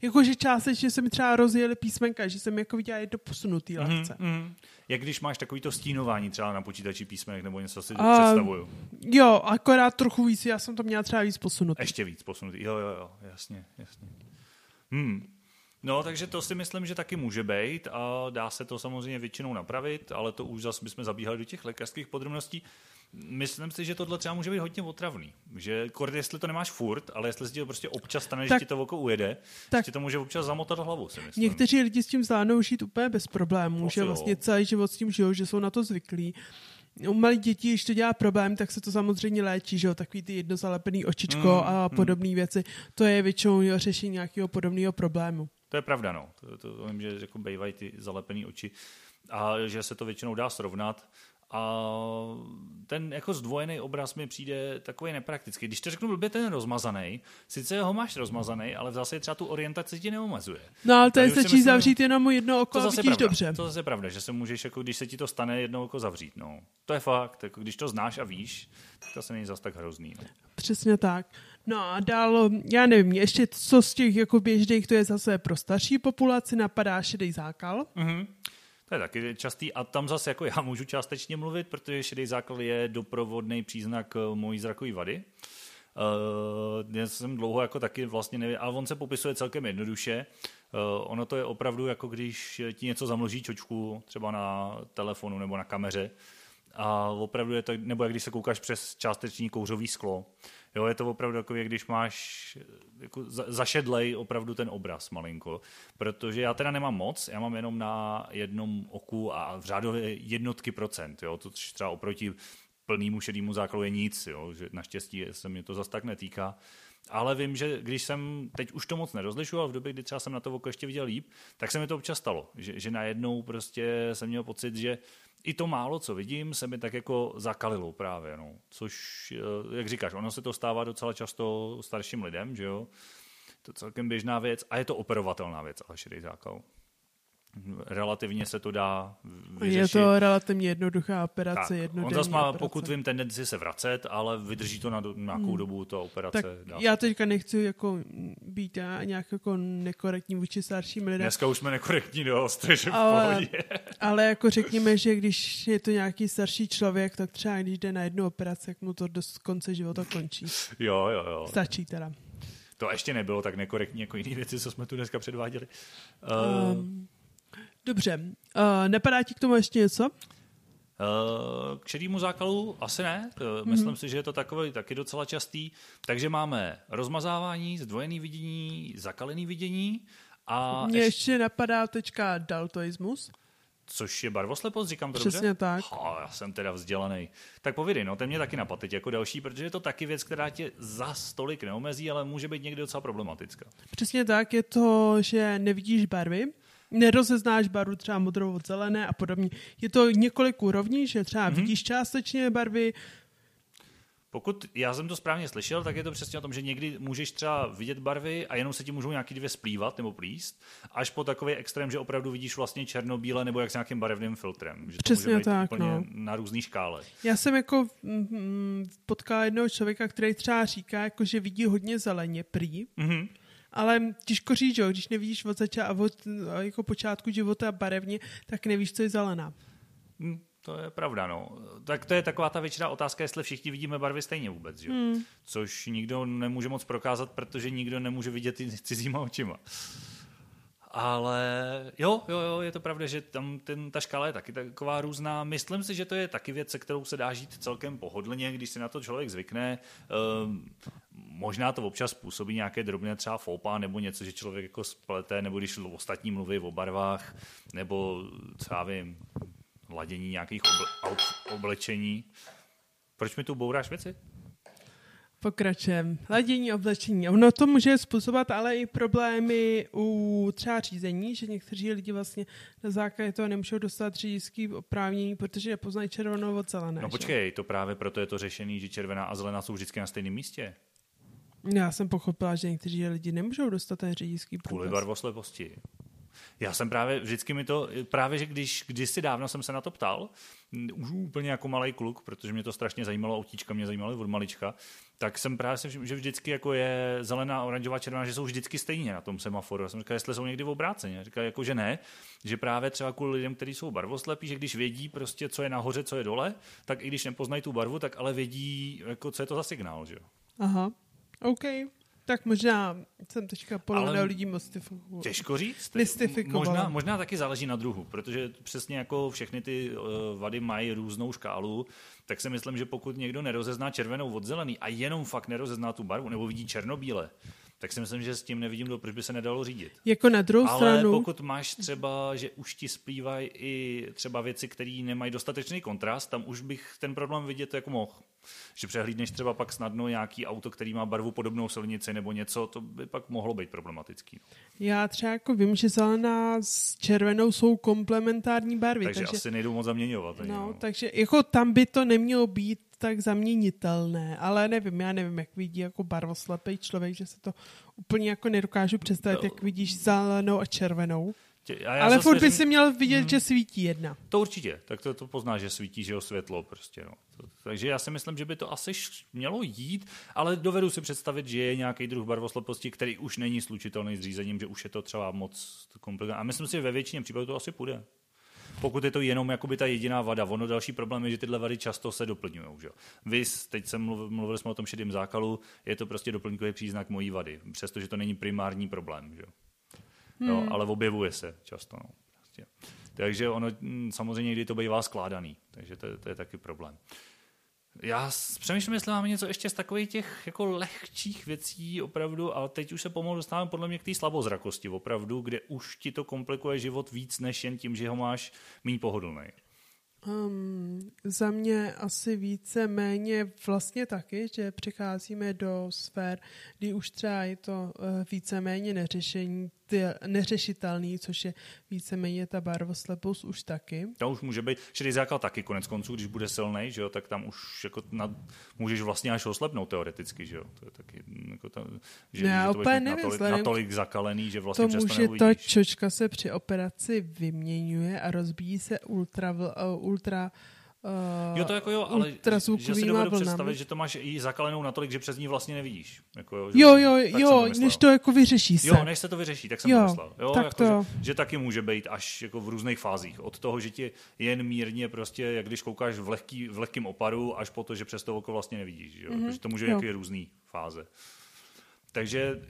Jakože částečně se mi třeba rozjeli písmenka, že jsem jako viděla jedno posunutý mhm, lehce. Mm, mm. Jak když máš takovýto stínování třeba na počítači písmenek nebo něco si uh, představuju. Jo, akorát trochu víc, já jsem to měla třeba víc posunutý. Ještě víc posunutý, jo, jo, jo, jasně, jasně. Hmm. No, takže to si myslím, že taky může být a dá se to samozřejmě většinou napravit, ale to už zase bychom zabíhali do těch lékařských podrobností. Myslím si, že tohle třeba může být hodně otravný. Že kord, jestli to nemáš furt, ale jestli si to prostě občas stane, tak, že ti to oko ujede, tak ti to může občas zamotat hlavu, si myslím. Někteří lidi s tím zvládnou žít úplně bez problémů, že vlastně celý život s tím žijou, že jsou na to zvyklí. U malých dětí, když to dělá problém, tak se to samozřejmě léčí, že jo, takový ty jednozalepený očičko mm, a podobné mm. věci. To je většinou řešení nějakého podobného problému. To je pravda, no. To, to, to vím, že jako bývají ty zalepené oči a že se to většinou dá srovnat. A ten jako zdvojený obraz mi přijde takový nepraktický. Když to řeknu blbě, ten rozmazaný, sice ho máš rozmazaný, ale v zase třeba tu orientaci ti neomezuje. No ale to je stačí myslím, zavřít jenom jedno oko to zase a vidíš pravda, dobře. To zase pravda, že se můžeš, jako když se ti to stane, jedno oko zavřít. No. To je fakt, jako když to znáš a víš, tak to se není zase tak hrozný. No. Přesně tak. No a dál, já nevím, ještě co z těch jako běžných, to je zase pro starší populaci, napadá šedý zákal. Mm-hmm. To je taky častý a tam zase jako já můžu částečně mluvit, protože šedý základ je doprovodný příznak eh, mojí zrakové vady. Uh, já jsem dlouho jako taky vlastně nevím, ale on se popisuje celkem jednoduše. Uh, ono to je opravdu jako když ti něco zamlží čočku, třeba na telefonu nebo na kameře, a opravdu je to, nebo jak když se koukáš přes částečný kouřový sklo. Jo, je to opravdu jako, jak když máš jako zašedlej opravdu ten obraz malinko. Protože já teda nemám moc, já mám jenom na jednom oku a v řádově jednotky procent. Jo, to třeba oproti plnému šedému základu je nic, jo, že naštěstí se mi to zas tak netýká. Ale vím, že když jsem, teď už to moc nerozlišuju, ale v době, kdy třeba jsem na to oko ještě viděl líp, tak se mi to občas stalo, že, že najednou prostě jsem měl pocit, že i to málo, co vidím, se mi tak jako zakalilo právě, no. Což, eh, jak říkáš, ono se to stává docela často starším lidem, že jo. To je celkem běžná věc a je to operovatelná věc, ale šedý zákal relativně se to dá vyřešit. Je to relativně jednoduchá operace, tak, On zase má, operace. pokud vím, tendenci se vracet, ale vydrží to na do, nějakou hmm. dobu, ta operace. Tak dá já teďka nechci jako být nějak jako nekorektní vůči starším lidem. Dneska už jsme nekorektní dost, takže ale, (laughs) ale jako řekněme, že když je to nějaký starší člověk, tak třeba když jde na jednu operaci, tak mu to do konce života končí. Jo, jo, jo. Stačí teda. To ještě nebylo tak nekorektní jako jiné věci, co jsme tu dneska předváděli. Uh, um, Dobře. Uh, nepadá ti k tomu ještě něco? Uh, k šedému zákalu asi ne. Mm-hmm. Myslím si, že je to takový taky docela častý. Takže máme rozmazávání, zdvojený vidění, zakalený vidění a... Mně ještě napadá teďka daltoismus. Což je barvoslepost, říkám to Přesně dobře? tak. Oh, já jsem teda vzdělaný. Tak povědej, no, ten mě taky napadl teď jako další, protože je to taky věc, která tě za stolik neomezí, ale může být někdy docela problematická. Přesně tak, je to, že nevidíš barvy, nerozeznáš barvu třeba modrou od zelené a podobně. Je to několik úrovní, že třeba mm-hmm. vidíš částečně barvy, pokud já jsem to správně slyšel, tak je to přesně o tom, že někdy můžeš třeba vidět barvy a jenom se ti můžou nějaký dvě splývat nebo plíst, až po takový extrém, že opravdu vidíš vlastně černobíle nebo jak s nějakým barevným filtrem. Že přesně to může být tak, úplně no. na různý škále. Já jsem jako mm, potkal jednoho člověka, který třeba říká, jako, že vidí hodně zeleně prý, mm-hmm ale těžko říct, že když nevidíš od, zača- od jako počátku života barevně, tak nevíš, co je zelená. Hmm, to je pravda, no. Tak to je taková ta většiná otázka, jestli všichni vidíme barvy stejně vůbec, že? Hmm. Což nikdo nemůže moc prokázat, protože nikdo nemůže vidět ty cizíma očima. Ale jo, jo, jo, je to pravda, že tam ten, ta škála je taky taková různá. Myslím si, že to je taky věc, se kterou se dá žít celkem pohodlně, když si na to člověk zvykne. Um, možná to občas způsobí nějaké drobné třeba foupa nebo něco, že člověk jako splete, nebo když ostatní mluví o barvách, nebo třeba vím, ladění nějakých oble, oblečení. Proč mi tu bouráš věci? Pokračujeme. Ladění, oblečení. Ono to může způsobovat ale i problémy u třeba řízení, že někteří lidi vlastně na základě toho nemůžou dostat řidičský oprávnění, protože nepoznají červenou od zelené. No počkej, že? to právě proto je to řešení, že červená a zelená jsou vždycky na stejném místě. Já jsem pochopila, že někteří lidi nemůžou dostat ten řidičský průkaz. Kvůli barvosleposti. Já jsem právě, vždycky mi to, právě, že když kdysi dávno jsem se na to ptal, už úplně jako malý kluk, protože mě to strašně zajímalo, autíčka mě zajímaly od malička, tak jsem právě si všiml, že vždycky jako je zelená, oranžová, červená, že jsou vždycky stejně na tom semaforu. Já jsem říkal, jestli jsou někdy v obráceně. Říkal, jako, že ne, že právě třeba kvůli lidem, kteří jsou barvoslepí, že když vědí prostě, co je nahoře, co je dole, tak i když nepoznají tu barvu, tak ale vědí, jako, co je to za signál. Že? Aha, OK. Tak možná jsem teďka polovinou Ale- lidí mystifikovala. Těžko říct. Možná, možná taky záleží na druhu, protože přesně jako všechny ty uh, vady mají různou škálu, tak si myslím, že pokud někdo nerozezná červenou od zelený a jenom fakt nerozezná tu barvu, nebo vidí černobíle, tak si myslím, že s tím nevidím, do, proč by se nedalo řídit. Jako na druhou Ale stranu, pokud máš třeba, že už ti splývají i třeba věci, které nemají dostatečný kontrast, tam už bych ten problém vidět jako mohl. Že přehlídneš třeba pak snadno nějaký auto, který má barvu podobnou silnici nebo něco, to by pak mohlo být problematický. já třeba jako vím, že zelená s červenou jsou komplementární barvy, Takže, takže, asi nejdou moc zaměňovat. ani, no, takže jako tam by to nemělo být tak zaměnitelné, ale nevím, já nevím, jak vidí jako barvoslepý člověk, že se to úplně jako nedokážu představit, No. jak vidíš zelenou a červenou. Tě- a já ale furt by si měl vidět, Hmm. že svítí jedna. To určitě, tak to, to poznáš, že svítí, že jo, světlo prostě, no. To, takže já si myslím, že by to asi mělo jít, ale dovedu si představit, že je nějaký druh barvosleposti, který už není slučitelný s řízením, že už je to třeba moc komplikované. A myslím si, že ve většině případů to asi půjde. Pokud je to jenom jakoby ta jediná vada. Ono další problém je, že tyhle vady často se doplňují. Že? Vy, teď jsem mluvil, mluvili jsme o tom šedém zákalu, je to prostě doplňkový příznak mojí vady, přestože to není primární problém. Že? jo. Jo, ale objevuje se často. No. Prostě. Takže ono mm, samozřejmě někdy to bývá skládaný, takže to, to je taky problém. Já přemýšlím, jestli máme něco ještě z takových těch jako lehčích věcí opravdu, ale teď už se pomalu dostáváme podle mě k té slabozrakosti opravdu, kde už ti to komplikuje život víc, než jen tím, že ho máš méně pohodlný. Um, za mě asi více méně vlastně taky, že přecházíme do sfér, kdy už třeba je to uh, více méně neřešení, ty, neřešitelný, což je více méně ta barvoslepost už taky. To už může být, šedý základ taky konec konců, když bude silný, že jo, tak tam už jako nad, můžeš vlastně až oslepnout teoreticky, že jo. To je taky mm, jako ta, že, Já že to úplně nevím, natolik, vzhledem natolik zakalený, že vlastně Tomu, přesto že ta neuvidíš. čočka se při operaci vyměňuje a rozbíjí se ultra, ultra uh, Jo, to jako jo, ale že si dovedu vlnami. představit, že to máš i zakalenou natolik, že přes ní vlastně nevidíš. Jako jo, že- Jo, jo, jo, než to jako vyřeší se. Jo, než se to vyřeší, tak jsem Jo, to myslel. Jo, tak jako, to- Že, že, taky může být až jako v různých fázích. Od toho, že ti jen mírně prostě, jak když koukáš v, lehký, v lehkém oparu, až po to, že přes to oko vlastně nevidíš. Že jo? Mm-hmm. to může Mhm, jo. nějaké různé fáze. Takže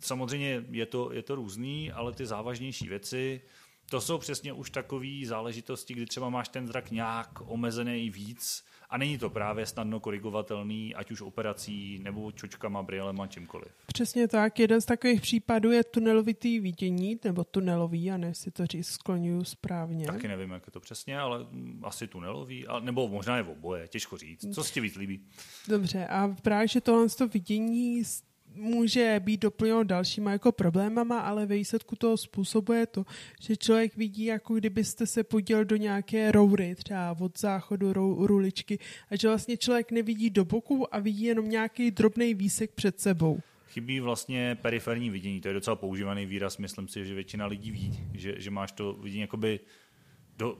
samozřejmě je to, je to různý, ale ty závažnější věci, to jsou přesně už takové záležitosti, kdy třeba máš ten zrak nějak omezený víc a není to právě snadno korigovatelný, ať už operací nebo čočkama, brýlema, čímkoliv. Přesně tak. Jeden z takových případů je tunelovitý vidění, nebo tunelový, já nevím, jestli to říct skloňuju správně. Taky nevím, jak je to přesně, ale mm, asi tunelový, a, nebo možná je v oboje, těžko říct. Co se ti víc líbí? Dobře, a právě, že tohle toho vidění může být doplněno dalšíma jako problémama, ale ve výsledku toho způsobuje to, že člověk vidí, jako kdybyste se poděl do nějaké roury, třeba od záchodu rou, ruličky, a že vlastně člověk nevidí do boku a vidí jenom nějaký drobný výsek před sebou. Chybí vlastně periferní vidění, to je docela používaný výraz, myslím si, že většina lidí ví, že, že máš to vidění jakoby do,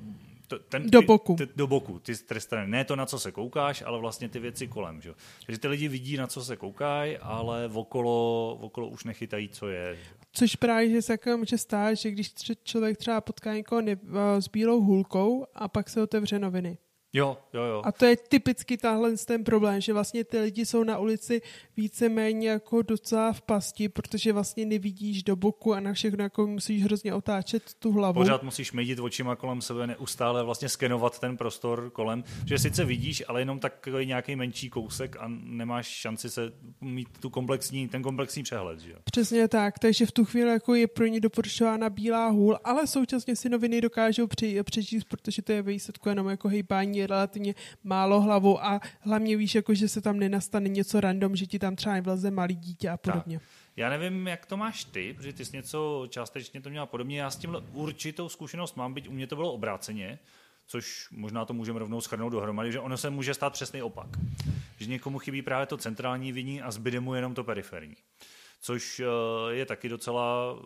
to, ten, Do boku. Ty, do boku, ty strany. Ne to, na co se koukáš, ale vlastně ty věci kolem. Že? Takže ty lidi vidí, na co se koukají, ale okolo, okolo už nechytají, co je. Což právě, že se jako může stát, že když člověk třeba potká někoho ne- s bílou hůlkou a pak se otevře noviny. Jo, jo, jo. A to je typicky tahle ten problém, že vlastně ty lidi jsou na ulici víceméně jako docela v pasti, protože vlastně nevidíš do boku a na všechno jako musíš hrozně otáčet tu hlavu. Pořád musíš medit očima kolem sebe, neustále vlastně skenovat ten prostor kolem, že sice vidíš, ale jenom takový nějaký menší kousek a nemáš šanci se mít tu komplexní, ten komplexní přehled. Že? jo. Přesně tak, takže v tu chvíli jako je pro ně doporučována bílá hůl, ale současně si noviny dokážou přečíst, protože to je výsledku jenom jako hejbání relativně málo hlavou a hlavně víš, jako, že se tam nenastane něco random, že ti tam třeba nevleze malý dítě a podobně. Já nevím, jak to máš ty, protože ty jsi něco částečně to měla podobně. Já s tímhle určitou zkušenost mám, byť u mě to bylo obráceně, což možná to můžeme rovnou schrnout dohromady, že ono se může stát přesný opak. Že někomu chybí právě to centrální vidění a zbyde mu jenom to periferní. Což eh, je taky docela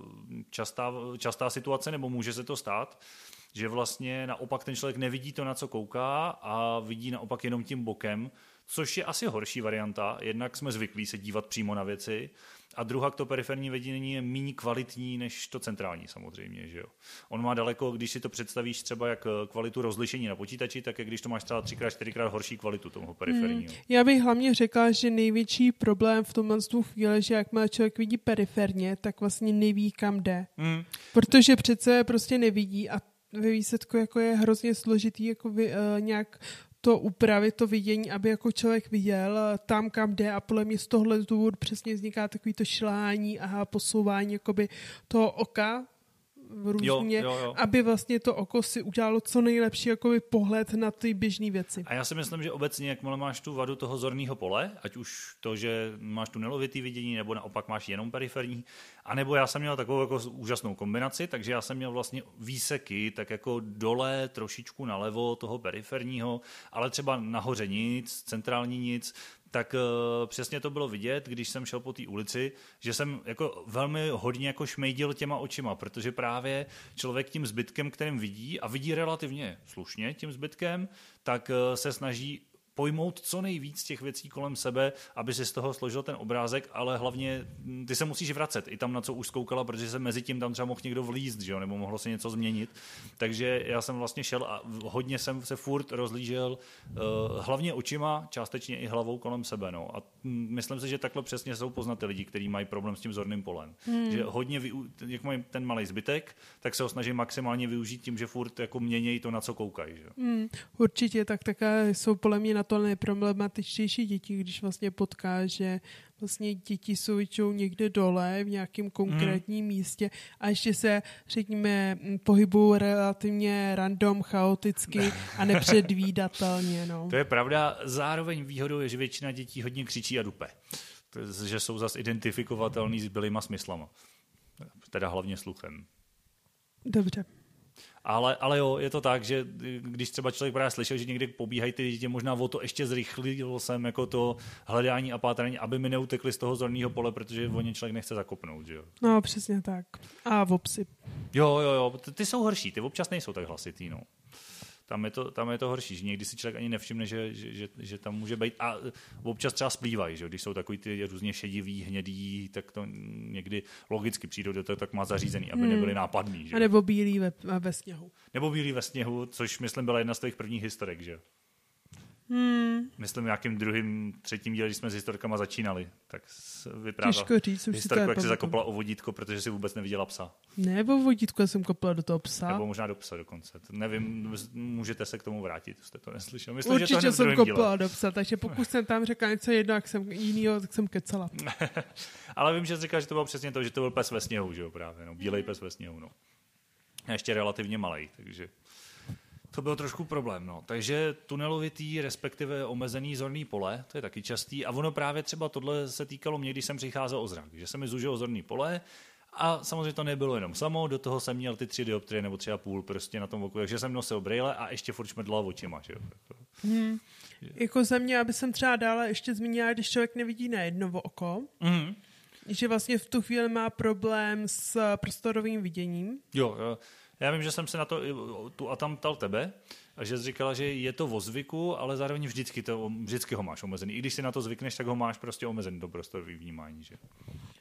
častá, častá situace, nebo může se to stát, že vlastně naopak ten člověk nevidí to, na co kouká a vidí naopak jenom tím bokem, což je asi horší varianta. Jednak jsme zvyklí se dívat přímo na věci, a druhá to periferní vidění je méně kvalitní než to centrální samozřejmě. Že jo? On má daleko, když si to představíš třeba jak eh, kvalitu rozlišení na počítači, tak jak když to máš třeba třikrát, čtyřikrát horší kvalitu toho periferního. Hmm. Já bych hlavně řekla, že největší problém v tomhle chvíli, že jakmile člověk vidí periferně, tak vlastně neví, kam jde. Hmm. Protože přece prostě nevidí a ve výsledku jako je hrozně složitý jako vy, uh, nějak to upravit, to vidění, aby jako člověk viděl eh, tam, kam jde a podle mě z tohle důvodu přesně vzniká takový to šlání a posouvání jakoby toho oka různě, jo, jo, jo. aby vlastně to oko si udělalo co nejlepší jakoby pohled na ty běžné věci. A já si myslím, že obecně, jakmile máš tu vadu toho zorného pole, ať už to, že máš tu nelovitý vidění, nebo naopak máš jenom periferní, a nebo já jsem měl takovou jako úžasnou kombinaci, takže já jsem měl vlastně výseky, tak jako dole, trošičku nalevo toho periferního, ale třeba nahoře nic, centrální nic, tak uh, přesně to bylo vidět, když jsem šel po té ulici, že jsem jako velmi hodně jako šmejdil těma očima, protože právě člověk tím zbytkem, kterým vidí a vidí relativně slušně tím zbytkem, tak uh, se snaží pojmout co nejvíc těch věcí kolem sebe, aby si z toho složil ten obrázek, ale hlavně hm, ty se musíš vracet i tam, na co už zkoukala, protože se mezi tím tam třeba mohl někdo vlízt, že jo? nebo mohlo se něco změnit. Takže já jsem vlastně šel a hodně jsem se furt rozlížel uh, hlavně očima, částečně i hlavou kolem sebe. No. A hm, myslím si, že takhle přesně jsou poznat ty lidi, kteří mají problém s tím zorným polem. Hmm. Že hodně, jak mají ten malý zbytek, tak se ho snaží maximálně využít tím, že furt jako měnějí to, na co koukají. Že? Hmm, určitě, tak také jsou podle mě na to nejproblematičtější děti, když vlastně potká, že vlastně děti jsou většinou někde dole v nějakém konkrétním mm. místě a ještě se, řekněme, pohybují relativně random, chaoticky a nepředvídatelně. No. (laughs) To je pravda. Zároveň výhodou je, že většina dětí hodně křičí a dupe. Že jsou zase identifikovatelný s bylýma smyslama. Teda hlavně sluchem. Dobře. Ale, ale jo, je to tak, že když třeba člověk právě slyšel, že někde pobíhají ty děti, možná o to ještě zrychlil jsem jako to hledání a pátrání, aby mi neutekli z toho zorného pole, protože o ně člověk nechce zakopnout, že jo. No, přesně tak. A vopsy. Jo, jo, jo, ty, ty jsou horší, ty občas nejsou tak hlasitý, no tam je to, tam je to horší, že někdy si člověk ani nevšimne, že, že, že, že tam může být. A občas třeba splývají, že když jsou takový ty různě šedivý, hnědý, tak to někdy logicky přijde do toho, tak má zařízený, aby hmm. nebyly nápadný. Že? A nebo bílý ve, ve sněhu. Nebo bílý ve sněhu, což myslím byla jedna z těch prvních historek, že? Hmm. Myslím, nějakým druhým, třetím díle, když jsme s historkama začínali, tak vyprávěl Těžko říct, už historku, jak se zakopla o vodítko, protože si vůbec neviděla psa. Ne, o vodítko jsem kopla do toho psa. Nebo možná do psa dokonce. To nevím, můžete se k tomu vrátit, jste to neslyšel. Myslím, Určitě že to jsem kopla do psa, takže pokud jsem tam řekla něco jedno, jak jsem jinýho, tak jsem kecala. (laughs) Ale vím, že jsi říkal, že to bylo přesně to, že to byl pes ve sněhu, že jo, právě, no, bílej pes ve sněhu, no. A ještě relativně malý, takže to byl trošku problém. No. Takže tunelovitý, respektive omezený zorný pole, to je taky častý. A ono právě třeba tohle se týkalo mě, když jsem přicházel o zrak, že se mi zužilo zorný pole a samozřejmě to nebylo jenom samo, do toho jsem měl ty tři dioptrie nebo tři a půl prostě na tom oku, takže jsem nosil brýle a ještě furt šmrdlal očima. Že? Hmm. Jako za mě, aby jsem třeba dále ještě zmínila, když člověk nevidí na jedno oko, hmm. že vlastně v tu chvíli má problém s prostorovým viděním. Jo, jo. Já vím, že jsem se na to tu a tam ptal tebe, a že jsi říkala, že je to o zvyku, ale zároveň vždycky, to, vždycky ho máš omezený. I když si na to zvykneš, tak ho máš prostě omezený do prostorový vnímání. Že?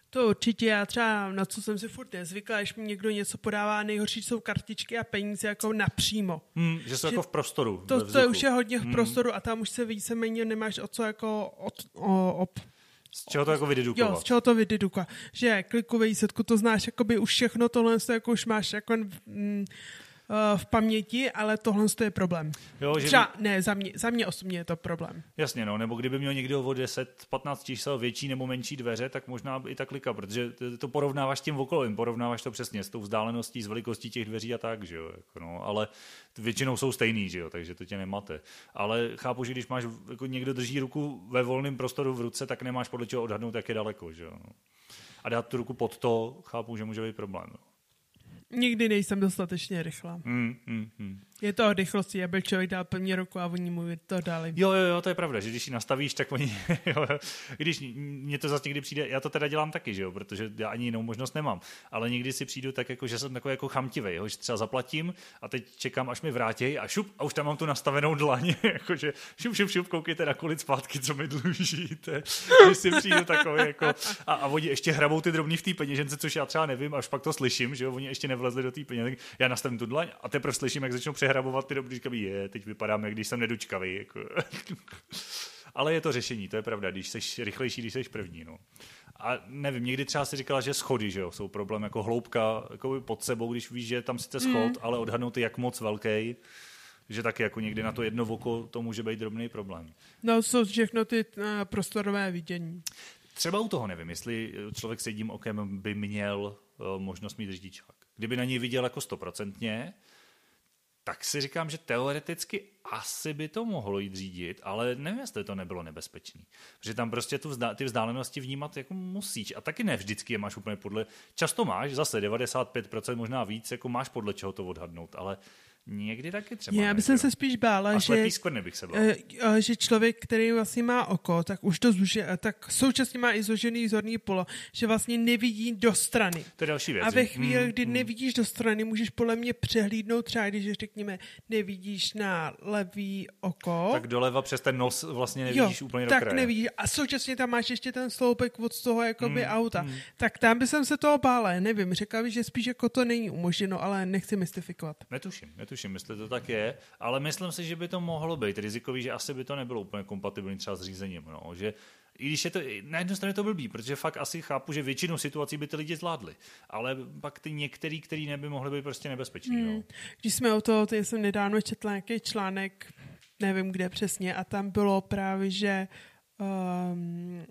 To určitě, já třeba na co jsem si furt nezvykla, když mi někdo něco podává, nejhorší jsou kartičky a peníze jako napřímo. Hmm, že jsou že jako v prostoru. To, to je už je hodně v hmm. prostoru a tam už se víceméně nemáš o co jako od, o, o, z čeho to jako vydedukovat? Jo, z čeho to vydedukovat. Že klikový výsledku, to znáš jakoby už všechno, tohle jako už máš jako mm, v paměti, ale tohle je problém. Jo, že Třeba, by... ne, za mě, za mě osobně je to problém. Jasně, no, nebo kdyby měl někdo o 10-15 čísel větší nebo menší dveře, tak možná i ta klika, protože to porovnáváš s tím okolím, porovnáváš to přesně s tou vzdáleností, s velikostí těch dveří a tak, že jo, jako no, ale většinou jsou stejný, že jo, takže to tě nemate. Ale chápu, že když máš, jako někdo drží ruku ve volném prostoru v ruce, tak nemáš podle čeho odhadnout, jak je daleko, že jo. No. A dát tu ruku pod to, chápu, že může být problém. No. Nikdy nejsem dostatečně rychlá. Mm, mm, mm. Je to o rychlosti, aby člověk dal pevně ruku a oni mu to dali. Jo, jo, jo, to je pravda, že když ji nastavíš, tak oni, (laughs) jo, když mě to zase někdy přijde, já to teda dělám taky, že jo, protože já ani jinou možnost nemám, ale někdy si přijdu tak, jako, že jsem takový jako chamtivý, jo, že třeba zaplatím a teď čekám, až mi vrátí a šup, a už tam mám tu nastavenou dlaň, (laughs) jakože šup, šup, šup, koukejte na kolik zpátky, co mi dlužíte, (laughs) že si přijdu takový, jako, a, a oni ještě hrabou ty drobný v té peněžence, což já třeba nevím, až pak to slyším, že jo, oni ještě nevlezli do té peněženky, já nastavím tu dlaň a teprve slyším, jak začnou přehrabovat ty dobrý, říkám, je, teď vypadám, jak když jsem nedočkavý. Jako. (laughs) Ale je to řešení, to je pravda, když jsi rychlejší, když jsi první. No. A nevím, někdy třeba si říkala, že schody že jo, jsou problém, jako hloubka jako pod sebou, když víš, že tam sice schod, mm. ale odhadnout jak moc velký, že taky jako někdy na to jedno oko to může být drobný problém. No, jsou všechno ty uh, prostorové vidění. Třeba u toho nevím, jestli člověk s jedním okem by měl uh, možnost mít řidičák. Kdyby na něj viděl jako stoprocentně, tak si říkám, že teoreticky asi by to mohlo jít řídit, ale nevím, jestli to nebylo nebezpečný. Protože tam prostě tu vzda- ty vzdálenosti vnímat jako musíš. A taky ne vždycky je máš úplně podle... Často máš, zase 95%, možná víc, jako máš podle čeho to odhadnout, ale Někdy taky třeba. Já bych se spíš bála, a že, bych se bál. že člověk, který vlastně má oko, tak už to zúže, tak současně má i zložený zorný polo, že vlastně nevidí do strany. To je další věc. A ve chvíli, hmm, kdy hmm. nevidíš do strany, můžeš podle mě přehlídnout třeba, když řekněme, nevidíš na levý oko. Tak doleva přes ten nos vlastně nevidíš jo, úplně tak do kraje. nevidíš. A současně tam máš ještě ten sloupek od toho jakoby hmm, auta. Hmm. Tak tam by jsem se toho bála, nevím. Řekla bych, že spíš jako to není umožněno, ale nechci mystifikovat. Netuším, netuším, jestli to tak je, ale myslím si, že by to mohlo být rizikový, že asi by to nebylo úplně kompatibilní třeba s řízením. No. Že i když je to, na jednu stranu je to blbý, protože fakt asi chápu, že většinu situací by ty lidi zvládli, ale pak ty některý, který neby mohly být prostě nebezpečný. Hmm. No. Když jsme o to, ty jsem nedávno četla nějaký článek, nevím kde přesně, a tam bylo právě, že um,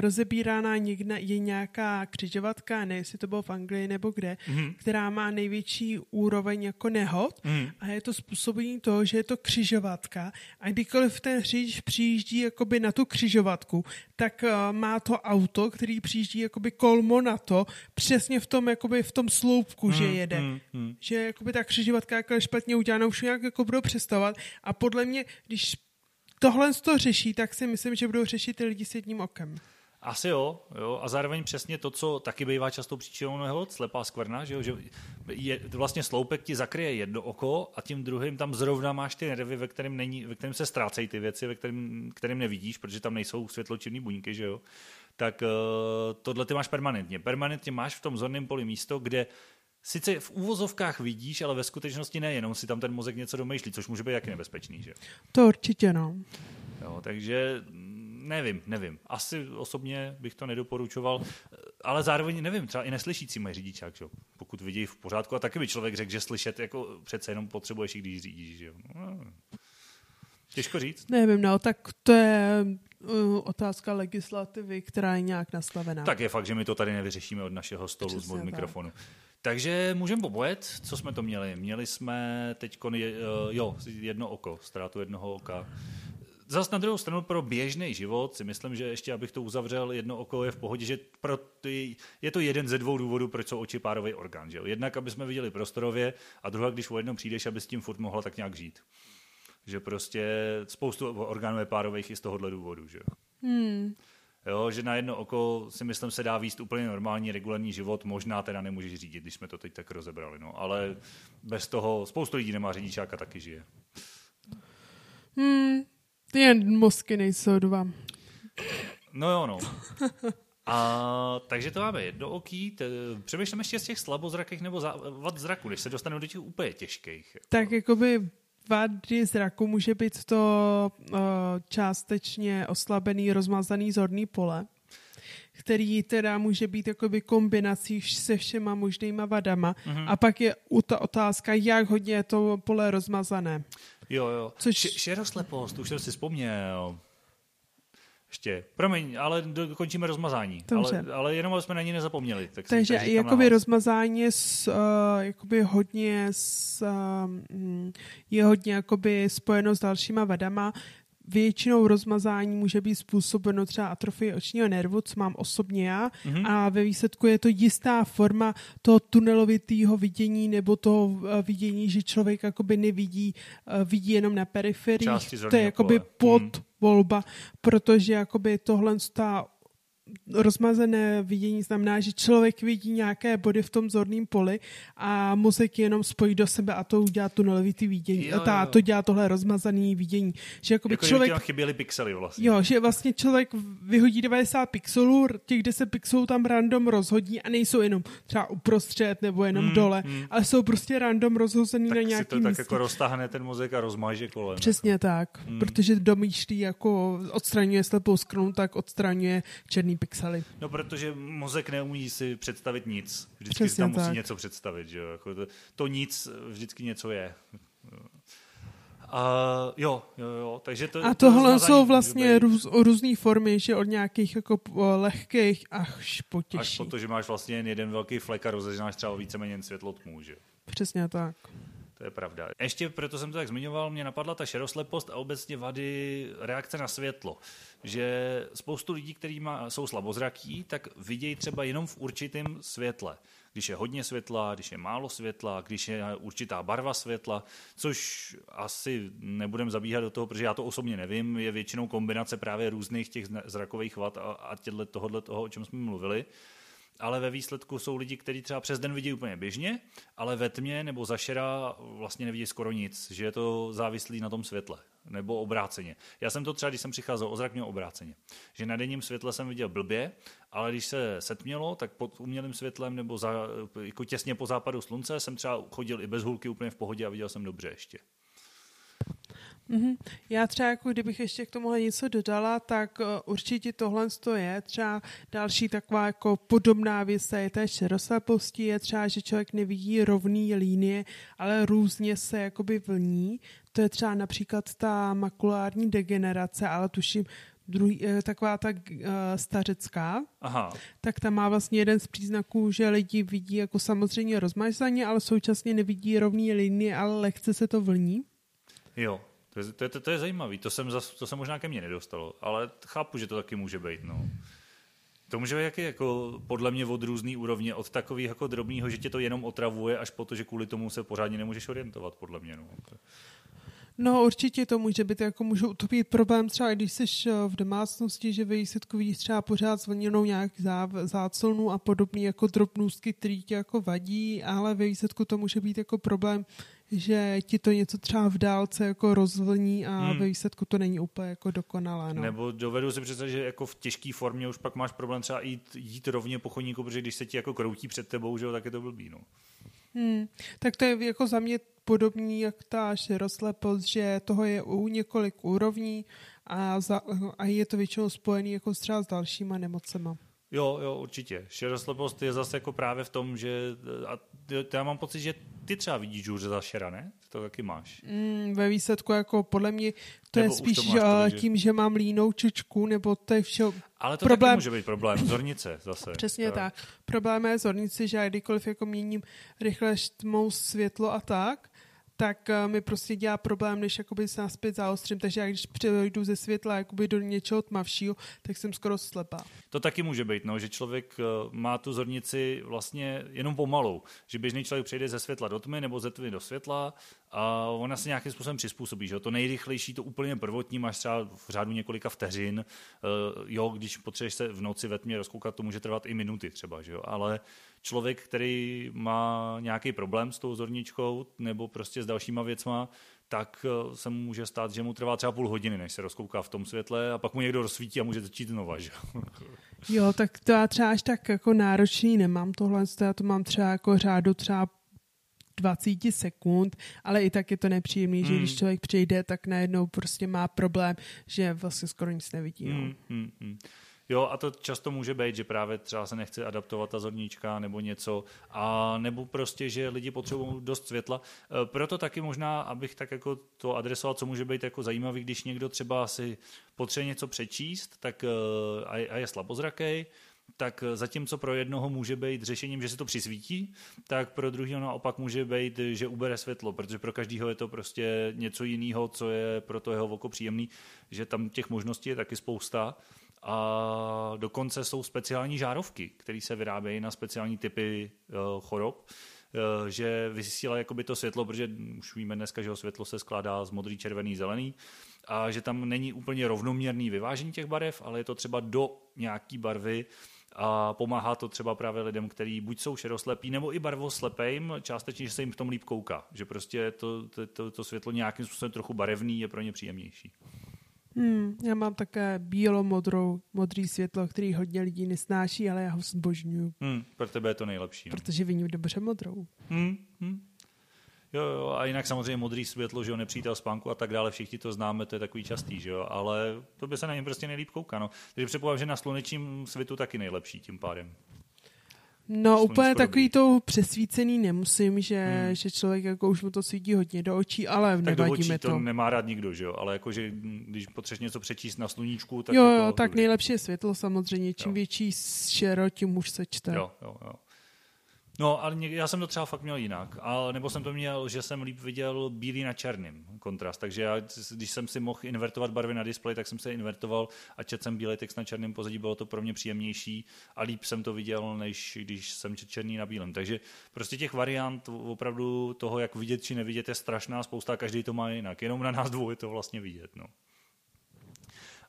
rozebírána někde, je nějaká křižovatka, ne jestli to bylo v Anglii nebo kde, mm. která má největší úroveň jako nehod mm. a je to způsobení toho, že je to křižovatka a kdykoliv ten řidič přijíždí jakoby na tu křižovatku, tak uh, má to auto, který přijíždí jakoby kolmo na to, přesně v tom, jakoby v tom sloupku, mm. že hmm, jede. Mm. Mm. Že jakoby ta křižovatka jako špatně udělaná, už nějak jako budou přestavovat a podle mě, když tohle to řeší, tak si myslím, že budou řešit ty lidi s jedním okem. Asi jo, jo, a zároveň přesně to, co taky bývá často příčinou nehod, slepá skvrna, že, jo, že je, vlastně sloupek ti zakryje jedno oko a tím druhým tam zrovna máš ty nervy, ve kterém, není, ve kterém se ztrácejí ty věci, ve kterém, kterým nevidíš, protože tam nejsou světločivní buňky, že jo, tak uh, tohle ty máš permanentně. Permanentně máš v tom zorném poli místo, kde sice v úvozovkách vidíš, ale ve skutečnosti ne, jenom si tam ten mozek něco domýšlí, což může být jaký nebezpečný, že To určitě, no. Jo, takže nevím, nevím. Asi osobně bych to nedoporučoval, ale zároveň nevím, třeba i neslyšící mají řidičák, že? pokud vidí v pořádku a taky by člověk řekl, že slyšet jako přece jenom potřebuješ, i když řídíš. Že? No, těžko říct. Nevím, no, tak to je uh, otázka legislativy, která je nějak nastavená. Tak je fakt, že my to tady nevyřešíme od našeho stolu z mikrofonu. Takže můžeme popojet, co jsme to měli. Měli jsme teď, jo, jedno oko, ztrátu jednoho oka. Zas na druhou stranu pro běžný život si myslím, že ještě abych to uzavřel, jedno oko je v pohodě, že pro ty, je to jeden ze dvou důvodů, proč jsou oči párový orgán. Že jo? Jednak, aby jsme viděli prostorově a druhá, když o jednom přijdeš, aby s tím furt mohla tak nějak žít. Že prostě spoustu orgánů je párových i z tohohle důvodu. Že jo? Hmm. Jo, že na jedno oko si myslím se dá výst úplně normální regulární život, možná teda nemůžeš řídit, když jsme to teď tak rozebrali, no, ale bez toho spoustu lidí nemá řidičáka, taky žije. Hmm, jen mozky nejsou dva. No jo, no. A, takže to máme jedno oký. Přemýšlím ještě z těch slabozrakých nebo vad zraku, když se dostaneme do těch úplně těžkých. Jako. Tak jakoby vady zraku může být to uh, částečně oslabený, rozmazaný zorný pole, který teda může být jakoby kombinací se všema možnýma vadama. Mm-hmm. A pak je u ta otázka, jak hodně je to pole rozmazané. Jo, jo. Což... Šeroslepost, už jsem si vzpomněl. Ještě. Promiň, ale dokončíme rozmazání. Ale, ale jenom jsme na ní nezapomněli. Tak Takže si, jakoby rozmazání s, uh, jakoby hodně s, uh, je hodně jakoby spojeno s dalšíma vadama. Většinou rozmazání může být způsobeno třeba atrofie očního nervu, co mám osobně já, mm-hmm. a ve výsledku je to jistá forma toho tunelovitého vidění nebo toho eh, vidění, že člověk jakoby nevidí, eh, vidí jenom na periferii. To je jakoby pod mm. volba, protože jakoby tohle ta rozmazené vidění znamená, že člověk vidí nějaké body v tom zorném poli a mozek jenom spojí do sebe a to udělá tunelovitý vidění. Jo, jo. Ta, to dělá tohle rozmazané vidění. Že jakoby jako člověk, chyběly pixely vlastně. Jo, že vlastně člověk vyhodí 90 pixelů, těch 10 pixelů tam random rozhodí a nejsou jenom třeba uprostřed nebo jenom hmm, dole, hmm. ale jsou prostě random rozhozený tak na nějaký si to místě. tak jako roztáhne ten mozek a rozmáže kolem. Přesně tak, hmm. protože domýšlí jako odstraňuje slepou skronu, tak odstraňuje černý pixely. No, protože mozek neumí si představit nic. Vždycky si tam musí tak. něco představit. Že jo? Jako to, to nic vždycky něco je. Uh, jo, jo, jo, takže to, A tohle to jsou vlastně růz, různé formy, že od nějakých jako lehkých až po těžší. Až po to, že máš vlastně jen jeden velký flek a rozežnáš třeba víceméně světlo tmů, že? Přesně tak. Je pravda. Ještě proto jsem to tak zmiňoval, mě napadla ta šeroslepost a obecně vady reakce na světlo. Že spoustu lidí, kteří jsou slabozrakí, tak vidějí třeba jenom v určitém světle. Když je hodně světla, když je málo světla, když je určitá barva světla, což asi nebudem zabíhat do toho, protože já to osobně nevím, je většinou kombinace právě různých těch zrakových vad a, a tohohle toho, o čem jsme mluvili ale ve výsledku jsou lidi, kteří třeba přes den vidí úplně běžně, ale ve tmě nebo zašera vlastně nevidí skoro nic, že je to závislý na tom světle, nebo obráceně. Já jsem to třeba, když jsem přicházel o zrak, měl obráceně. Že na denním světle jsem viděl blbě, ale když se setmělo, tak pod umělým světlem nebo za, jako těsně po západu slunce jsem třeba chodil i bez hulky úplně v pohodě a viděl jsem dobře ještě. Mm-hmm. Já třeba, jako kdybych ještě k tomuhle něco dodala, tak uh, určitě tohle je třeba další taková jako podobná věc je té šeroslabosti, je třeba, že člověk nevidí rovný linie, ale různě se jakoby vlní. To je třeba například ta makulární degenerace, ale tuším, druhý, eh, taková ta uh, stařecká, Aha. tak tam má vlastně jeden z příznaků, že lidi vidí jako samozřejmě rozmazaně, ale současně nevidí rovný linie, ale lehce se to vlní. Jo, to je, to je, to je zajímavý, to, to se možná ke mně nedostalo, ale chápu, že to taky může být. No. To může být jako podle mě od různý úrovně, od takových jako drobného, že tě to jenom otravuje, až po to, že kvůli tomu se pořádně nemůžeš orientovat, podle mě. No. No určitě to může být, jako můžou to být problém třeba, když jsi eh, v domácnosti, že ve výsledku vidíš třeba pořád zvlněnou nějak zá, záclnu a podobný jako drobnůstky, který tě jako vadí, ale ve výsledku to může být jako problém, že ti to něco třeba v dálce jako rozvlní a hmm. ve výsledku to není úplně jako dokonalé. No. Nebo dovedu si představit, že jako v těžké formě už pak máš problém třeba jít, jít rovně po chodníku, protože když se ti jako kroutí před tebou, že jo, tak je to blbý. No. Hmm. Tak to je jako za mě podobný jak ta široslepost, že toho je u několik úrovní a, za, a je to většinou spojený jako třeba s dalšíma nemocema. Jo, jo, určitě. Šeroslepost je zase jako právě v tom, že a já mám pocit, že ty třeba vidíš hůře za šera, ne? Ty to taky máš. Mm, ve výsledku jako podle mě to nebo je spíš to máš, že... tím, že mám línou čečku, nebo to je vše... Ale to problém... taky může být problém, zornice zase. Přesně tak. tak. Problém je zornice, že já kdykoliv jako měním rychle tmou světlo a tak, tak uh, mi prostě dělá problém, než jakoby se naspět zaostřím, takže já když přejdu ze světla jakoby do něčeho tmavšího, tak jsem skoro slepá. To taky může být, no, že člověk uh, má tu zornici vlastně jenom pomalu, že běžný člověk přejde ze světla do tmy nebo ze tmy do světla a ona se nějakým způsobem přizpůsobí. Že? To nejrychlejší, to úplně prvotní, máš třeba v řádu několika vteřin. Uh, jo, když potřebuješ se v noci ve tmě rozkoukat, to může trvat i minuty třeba, že ale člověk, který má nějaký problém s tou zorničkou nebo prostě s dalšíma věcma, tak eh, se mu může stát, že mu trvá třeba půl hodiny, než se rozkouká v tom světle a pak mu někdo rozsvítí a může začít znova. Že? Jo, tak to já třeba až tak jako náročný nemám tohle, já to mám třeba jako řádu třeba 20 sekund, ale i tak je to nepříjemný, mm. že když hmm. člověk přijde, tak najednou prostě má problém, že vlastně skoro nic nevidí. No. Mm, mm, mm. Jo, a to často může být, že právě třeba se nechce adaptovat ta zornička nebo něco, a nebo prostě, že lidi potřebují dost světla. E, proto taky možná, abych tak jako to adresoval, co může být jako zajímavý, když někdo třeba si potřebuje něco přečíst tak, e, a je slabozraký, tak zatímco pro jednoho může být řešením, že se to přisvítí, tak pro druhého naopak může být, že ubere světlo, protože pro každého je to prostě něco jiného, co je pro to jeho oko příjemný, že tam těch možností je taky spousta. A dokonce jsou speciální žárovky, které se vyrábějí na speciální typy uh, chorob, uh, že vysílají jakoby to světlo, protože už víme dneska, že světlo se skládá z modrý, červený, zelený, a že tam není úplně rovnoměrný vyvážení těch barev, ale je to třeba do nějaký barvy, a pomáhá to třeba právě lidem, kteří buď jsou šeroslepí, nebo i barvoslepým, částečně, že se jim v tom líp kouká. Že prostě to, to, to, to světlo nějakým způsobem trochu barevný je pro ně příjemnější. Hmm, já mám také bílo-modrou, modrý světlo, který hodně lidí nesnáší, ale já ho zbožňuju. Hmm, pro tebe je to nejlepší. No. Protože vidím dobře modrou. Hmm, hmm. Jo, jo, a jinak samozřejmě modrý světlo, že jo, nepřítel spánku a tak dále, všichni to známe, to je takový častý, že jo, ale to by se na něm prostě nejlíp kouká, no. Takže předpokládám, že na slunečním světu taky nejlepší tím pádem. No úplně takový to přesvícený nemusím, že, hmm. že člověk jako už mu to svítí hodně do očí, ale tak nevadí do očí to. to nemá rád nikdo, že jo, ale jakože když potřebuješ něco přečíst na sluníčku, tak Jo, jako, jo, tak nejlepší je světlo samozřejmě, čím jo. větší šero, tím už se čte. Jo, jo, jo. No, ale já jsem to třeba fakt měl jinak. A, nebo jsem to měl, že jsem líp viděl bílý na černým kontrast. Takže já, když jsem si mohl invertovat barvy na displeji, tak jsem se invertoval a četl jsem bílý text na černém pozadí, bylo to pro mě příjemnější a líp jsem to viděl, než když jsem četl černý na bílém. Takže prostě těch variant opravdu toho, jak vidět či nevidět, je strašná spousta, každý to má jinak. Jenom na nás dvou je to vlastně vidět. No.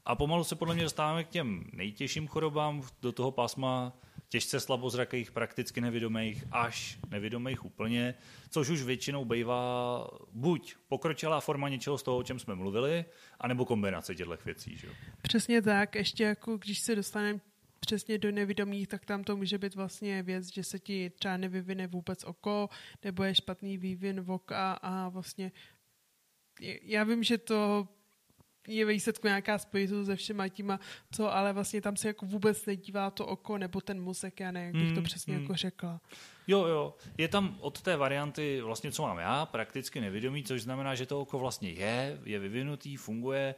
A pomalu se podle mě dostáváme k těm nejtěžším chorobám do toho pásma těžce slabozrakých, prakticky nevědomých, až nevědomých úplně, což už většinou bývá buď pokročilá forma něčeho z toho, o čem jsme mluvili, anebo kombinace těchto věcí. Že? Přesně tak, ještě jako když se dostaneme přesně do nevědomých, tak tam to může být vlastně věc, že se ti třeba nevyvine vůbec oko, nebo je špatný vývin voka a vlastně já vím, že to je výsledku nějaká spojitost se všema těma, co, ale vlastně tam se jako vůbec nedívá to oko nebo ten mozek, já nevím, jak bych to hmm, přesně hmm. jako řekla. Jo, jo. Je tam od té varianty vlastně, co mám já, prakticky nevědomý, což znamená, že to oko vlastně je, je vyvinutý, funguje,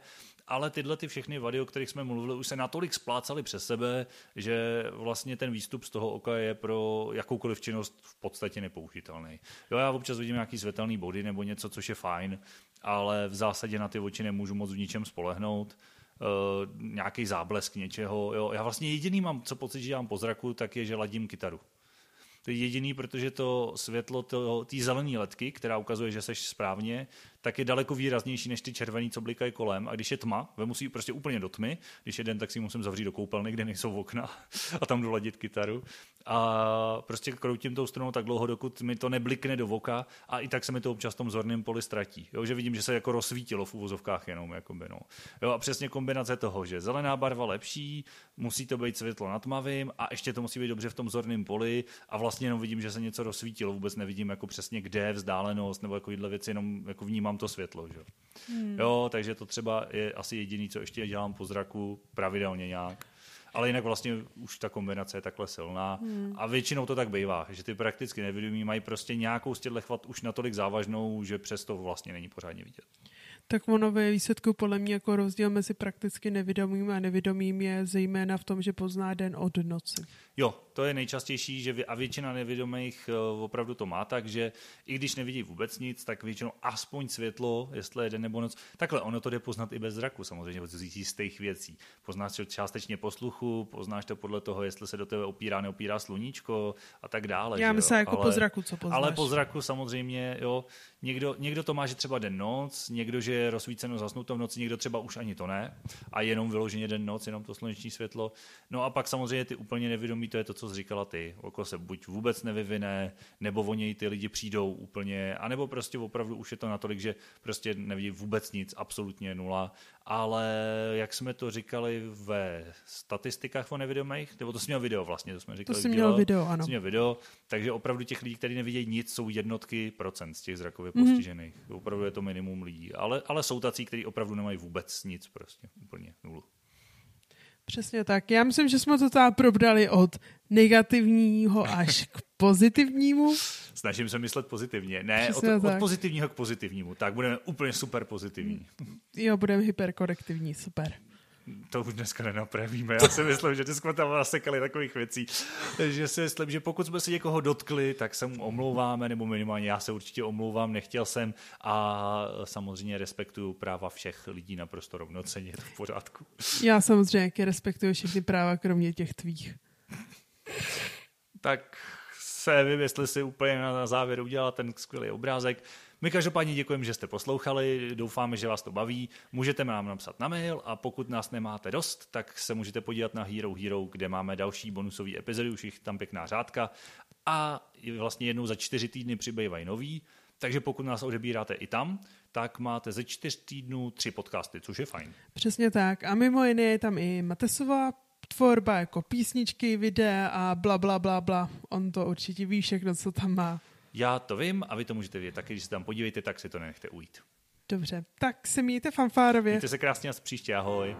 ale tyhle ty všechny vady, o kterých jsme mluvili, už se natolik splácaly přes sebe, že vlastně ten výstup z toho oka je pro jakoukoliv činnost v podstatě nepoužitelný. Jo, já občas vidím nějaký světelný body nebo něco, což je fajn, ale v zásadě na ty oči nemůžu moc v ničem spolehnout. Uh, nějaký záblesk něčeho. Jo. Já vlastně jediný mám, co pocit, že dělám po zraku, tak je, že ladím kytaru. To je jediný, protože to světlo té zelené letky, která ukazuje, že seš správně, tak je daleko výraznější než ty červený, co blikají kolem. A když je tma, ve musí prostě úplně do tmy. Když je den, tak si musím zavřít do koupelny, kde nejsou okna (laughs) a tam doladit kytaru. A prostě kroutím tou stranou tak dlouho, dokud mi to neblikne do voka a i tak se mi to občas v tom zorném poli ztratí. Jo, že vidím, že se jako rozsvítilo v uvozovkách jenom. Jakoby, no. jo, a přesně kombinace toho, že zelená barva lepší, musí to být světlo nad tmavým a ještě to musí být dobře v tom zorném poli a vlastně jenom vidím, že se něco rozsvítilo, vůbec nevidím jako přesně kde, vzdálenost nebo jako věci, jenom jako vnímám to světlo. Že? Hmm. Jo, takže to třeba je asi jediný, co ještě dělám po zraku pravidelně nějak. Ale jinak vlastně už ta kombinace je takhle silná hmm. a většinou to tak bývá, že ty prakticky nevědomí mají prostě nějakou z těchto chvat už natolik závažnou, že přesto vlastně není pořádně vidět tak ono ve výsledku podle mě jako rozdíl mezi prakticky nevědomým a nevědomým je zejména v tom, že pozná den od noci. Jo, to je nejčastější, že a většina nevědomých eh, opravdu to má tak, že i když nevidí vůbec nic, tak většinou aspoň světlo, jestli je den nebo noc. Takhle, ono to jde poznat i bez zraku, samozřejmě, z těch věcí. Poznáš to částečně posluchu, poznáš to podle toho, jestli se do tebe opírá, neopírá sluníčko a tak dále. Já myslím jako ale, po zraku, co poznáš. Ale po zraku samozřejmě, jo, někdo, někdo to má, že třeba den noc, někdo, že je rozsvíceno zasnuto v noci, někdo třeba už ani to ne a jenom vyloženě den noc, jenom to sluneční světlo. No a pak samozřejmě ty úplně nevědomí, to je to, co jsi říkala ty. Oko se buď vůbec nevyvine, nebo o něj ty lidi přijdou úplně, anebo prostě opravdu už je to natolik, že prostě nevidí vůbec nic, absolutně nula. Ale jak jsme to říkali ve statistikách o nevědomých, nebo to jsi měl video vlastně, to jsme říkali. To jsi měl video, ano. Jsi měl video, takže opravdu těch lidí, kteří nevidějí nic, jsou jednotky procent z těch zrakově mm-hmm. postižených. Opravdu je to minimum lidí. Ale, ale jsou tací, kteří opravdu nemají vůbec nic, prostě úplně nulu. Přesně tak. Já myslím, že jsme to tam probrali od negativního až k pozitivnímu. Snažím se myslet pozitivně. Ne, od, od pozitivního k pozitivnímu. Tak budeme úplně super pozitivní. Jo, budeme hyperkorektivní, super. To už dneska nenapravíme. Já (laughs) si myslím, že dneska tam nasekali takových věcí, že si myslím, že pokud jsme si někoho dotkli, tak se mu omlouváme, nebo minimálně já se určitě omlouvám, nechtěl jsem a samozřejmě respektuju práva všech lidí naprosto rovnoceně, je to v pořádku. Já samozřejmě respektuju všechny práva, kromě těch tvých. tak se nevím, jestli si úplně na závěr udělal ten skvělý obrázek. My každopádně děkujeme, že jste poslouchali, doufáme, že vás to baví. Můžete nám napsat na mail a pokud nás nemáte dost, tak se můžete podívat na Hero Hero, kde máme další bonusové epizody, už jich tam pěkná řádka a vlastně jednou za čtyři týdny přibývají nový, takže pokud nás odebíráte i tam, tak máte ze čtyř týdnů tři podcasty, což je fajn. Přesně tak. A mimo jiné je tam i Matesová tvorba jako písničky, videa a bla, bla, bla, bla. On to určitě ví všechno, co tam má. Já to vím a vy to můžete vědět taky, když se tam podívejte, tak si to nenechte ujít. Dobře, tak se mějte fanfárově. Mějte se krásně a příště, ahoj.